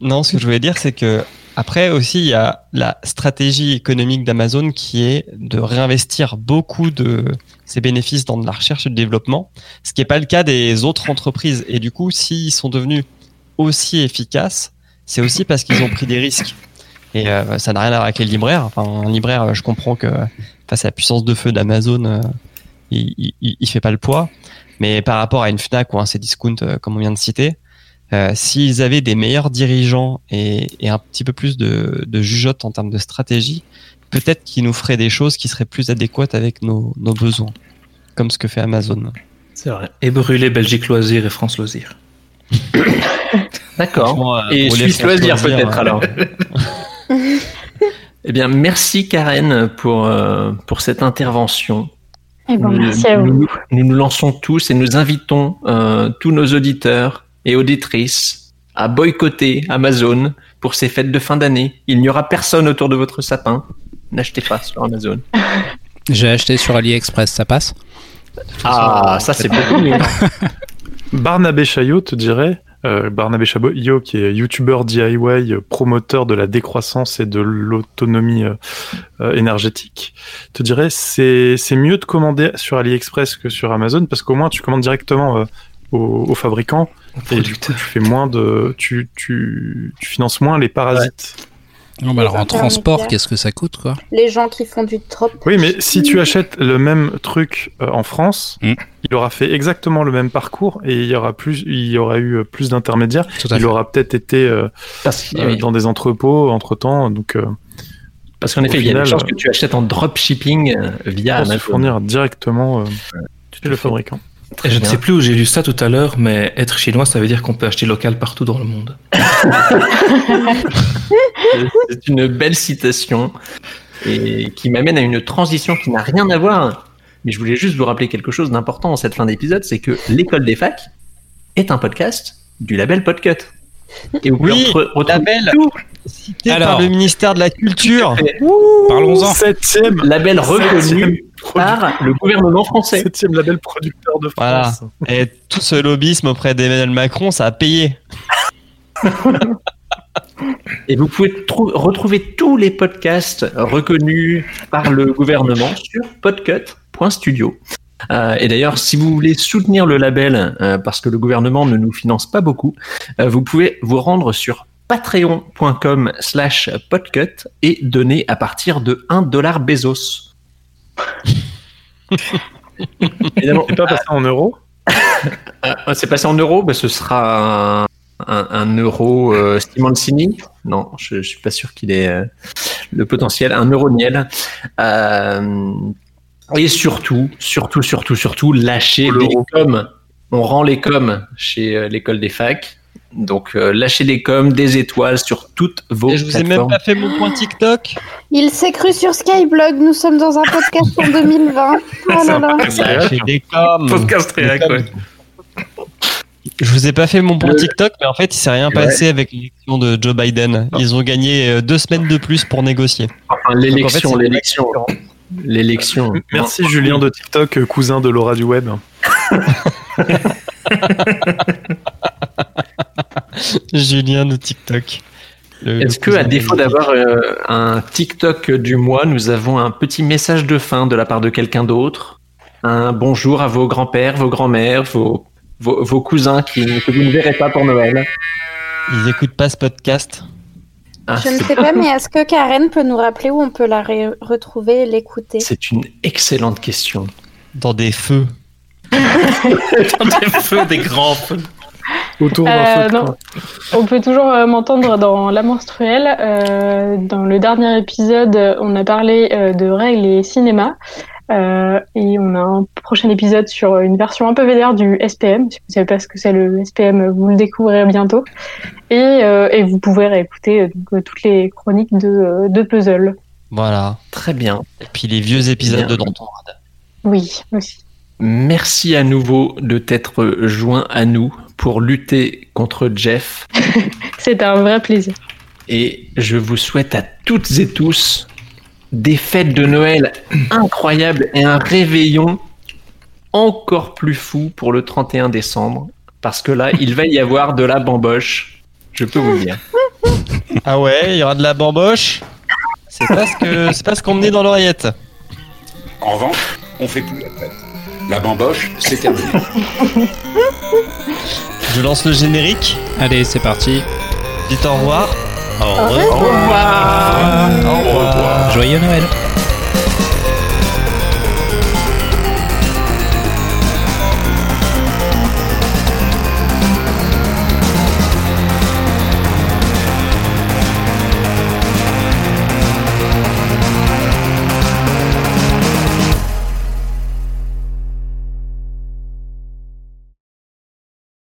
non, ce que je voulais dire, c'est que après aussi, il y a la stratégie économique d'Amazon qui est de réinvestir beaucoup de ses bénéfices dans de la recherche et du développement, ce qui n'est pas le cas des autres entreprises. Et du coup, s'ils sont devenus aussi efficaces, c'est aussi parce qu'ils ont pris des risques. Et euh, ça n'a rien à voir avec les libraires. Enfin, un libraire, euh, je comprends que face à la puissance de feu d'Amazon, euh, il, il, il fait pas le poids. Mais par rapport à une Fnac ou un Cdiscount, euh, comme on vient de citer, euh, s'ils avaient des meilleurs dirigeants et, et un petit peu plus de, de jugeote en termes de stratégie, peut-être qu'ils nous feraient des choses qui seraient plus adéquates avec nos, nos besoins, comme ce que fait Amazon. C'est vrai. Et brûler Belgique Loisir et France Loisir. D'accord. Euh, Et Suisse Loisir peut-être alors. Eh bien, merci Karen pour, euh, pour cette intervention. Eh ben, Nous- merci à vous. Nous, nous nous lançons tous et nous invitons euh, tous nos auditeurs et auditrices à boycotter Amazon pour ces fêtes de fin d'année. Il n'y aura personne autour de votre sapin. N'achetez pas sur Amazon. J'ai acheté sur AliExpress, ça passe? Ah, ça c'est beaucoup mieux. Barnabé Chaillot te dirait, euh, Barnabé Chaillot qui est youtubeur DIY, promoteur de la décroissance et de l'autonomie euh, euh, énergétique, te dirait c'est c'est mieux de commander sur AliExpress que sur Amazon parce qu'au moins tu commandes directement euh, au, au fabricant et du coup tu fais moins de tu tu, tu finances moins les parasites. Non, alors en transport, qu'est-ce que ça coûte, quoi Les gens qui font du drop. Oui, mais si tu achètes le même truc euh, en France, Mm. il aura fait exactement le même parcours et il y aura plus, il y aura eu euh, plus d'intermédiaires. Il fait. aura peut-être été euh, Parce, que- euh, oui. dans des entrepôts entre temps, donc euh, Parce qu'en effet, il y a final, des chances euh, que tu achètes en dropshipping euh, via pour se fournir directement euh, chez le fabricant. Et je ne sais plus où j'ai lu ça tout à l'heure, mais être chinois, ça veut dire qu'on peut acheter local partout dans le monde. C'est une belle citation et qui m'amène à une transition qui n'a rien à voir. Mais je voulais juste vous rappeler quelque chose d'important en cette fin d'épisode, c'est que l'école des facs est un podcast du label Podcut. Et vous pouvez Oui, re- retrouver label. Cité Alors. par le ministère de la Culture. Parlons-en. Septième Label reconnu par le gouvernement français. Septième label producteur de Voilà. France. Et tout ce lobbyisme auprès d'Emmanuel Macron, ça a payé. Et vous pouvez trou- retrouver tous les podcasts reconnus par le gouvernement sur podcut.studio. Euh, et d'ailleurs, si vous voulez soutenir le label, euh, parce que le gouvernement ne nous finance pas beaucoup, euh, vous pouvez vous rendre sur patreon.com slash podcut et donner à partir de 1 dollar Bezos. Évidemment, C'est pas passé en euros c'est passé en euros, bah, ce sera un, un, un euro Simoncini. Non, je, je suis pas sûr qu'il ait le potentiel. Un euro Niel. Euh, et surtout, surtout, surtout, surtout, lâchez Pour les coms. On rend les coms chez euh, l'école des facs. Donc, euh, lâchez des coms, des étoiles sur toutes vos Et je vous ai même pas fait mon point TikTok. Il s'est cru sur Skyblog, nous sommes dans un podcast en 2020. Oh là là. Lâchez des coms. Podcast réac, ouais. Je vous ai pas fait mon point Le- TikTok, mais en fait, il s'est rien passé avec l'élection de Joe Biden. Ils ont gagné euh, deux semaines de plus pour négocier. Enfin, l'élection, en fait, l'élection. L'élection. Merci Julien de TikTok, cousin de Laura du web. Julien de TikTok. Est-ce que, à défaut d'avoir euh, un TikTok du mois, nous avons un petit message de fin de la part de quelqu'un d'autre? Un bonjour à vos grands-pères, vos grands-mères, vos, vos, vos cousins qui, que vous ne verrez pas pour Noël Ils écoutent pas ce podcast. Ah, Je ne sais pas, mais est-ce que Karen peut nous rappeler où on peut la retrouver et l'écouter? C'est une excellente question. Dans des feux. Dans des feux, des grands feux. Autour d'un Euh, feu de non. camp. On peut toujours euh, m'entendre dans La Menstruelle. Euh, dans le dernier épisode, on a parlé euh, de règles et cinéma. Euh, et on a un prochain épisode sur une version un peu vénère du SPM. Si vous savez pas ce que c'est le SPM, vous le découvrirez bientôt. Et, euh, et vous pouvez réécouter euh, donc, euh, toutes les chroniques de, euh, de Puzzle. Voilà. Très bien. Et puis les vieux épisodes Bien. de Danton. Oui, aussi. Merci à nouveau de t'être joint à nous pour lutter contre Jeff. C'était un vrai plaisir. Et je vous souhaite à toutes et tous des fêtes de Noël incroyables et un réveillon encore plus fou pour le 31 décembre. Parce que là, il va y avoir de la bamboche. Je peux vous le dire. Ah ouais, il y aura de la bamboche? C'est pas ce que c'est pas ce qu'on menait dans l'oreillette. En revanche, on fait plus la fête. La bamboche, c'est terminé. Je lance le générique. Allez, c'est parti. Dites au revoir. Au revoir. Au revoir. Joyeux Noël.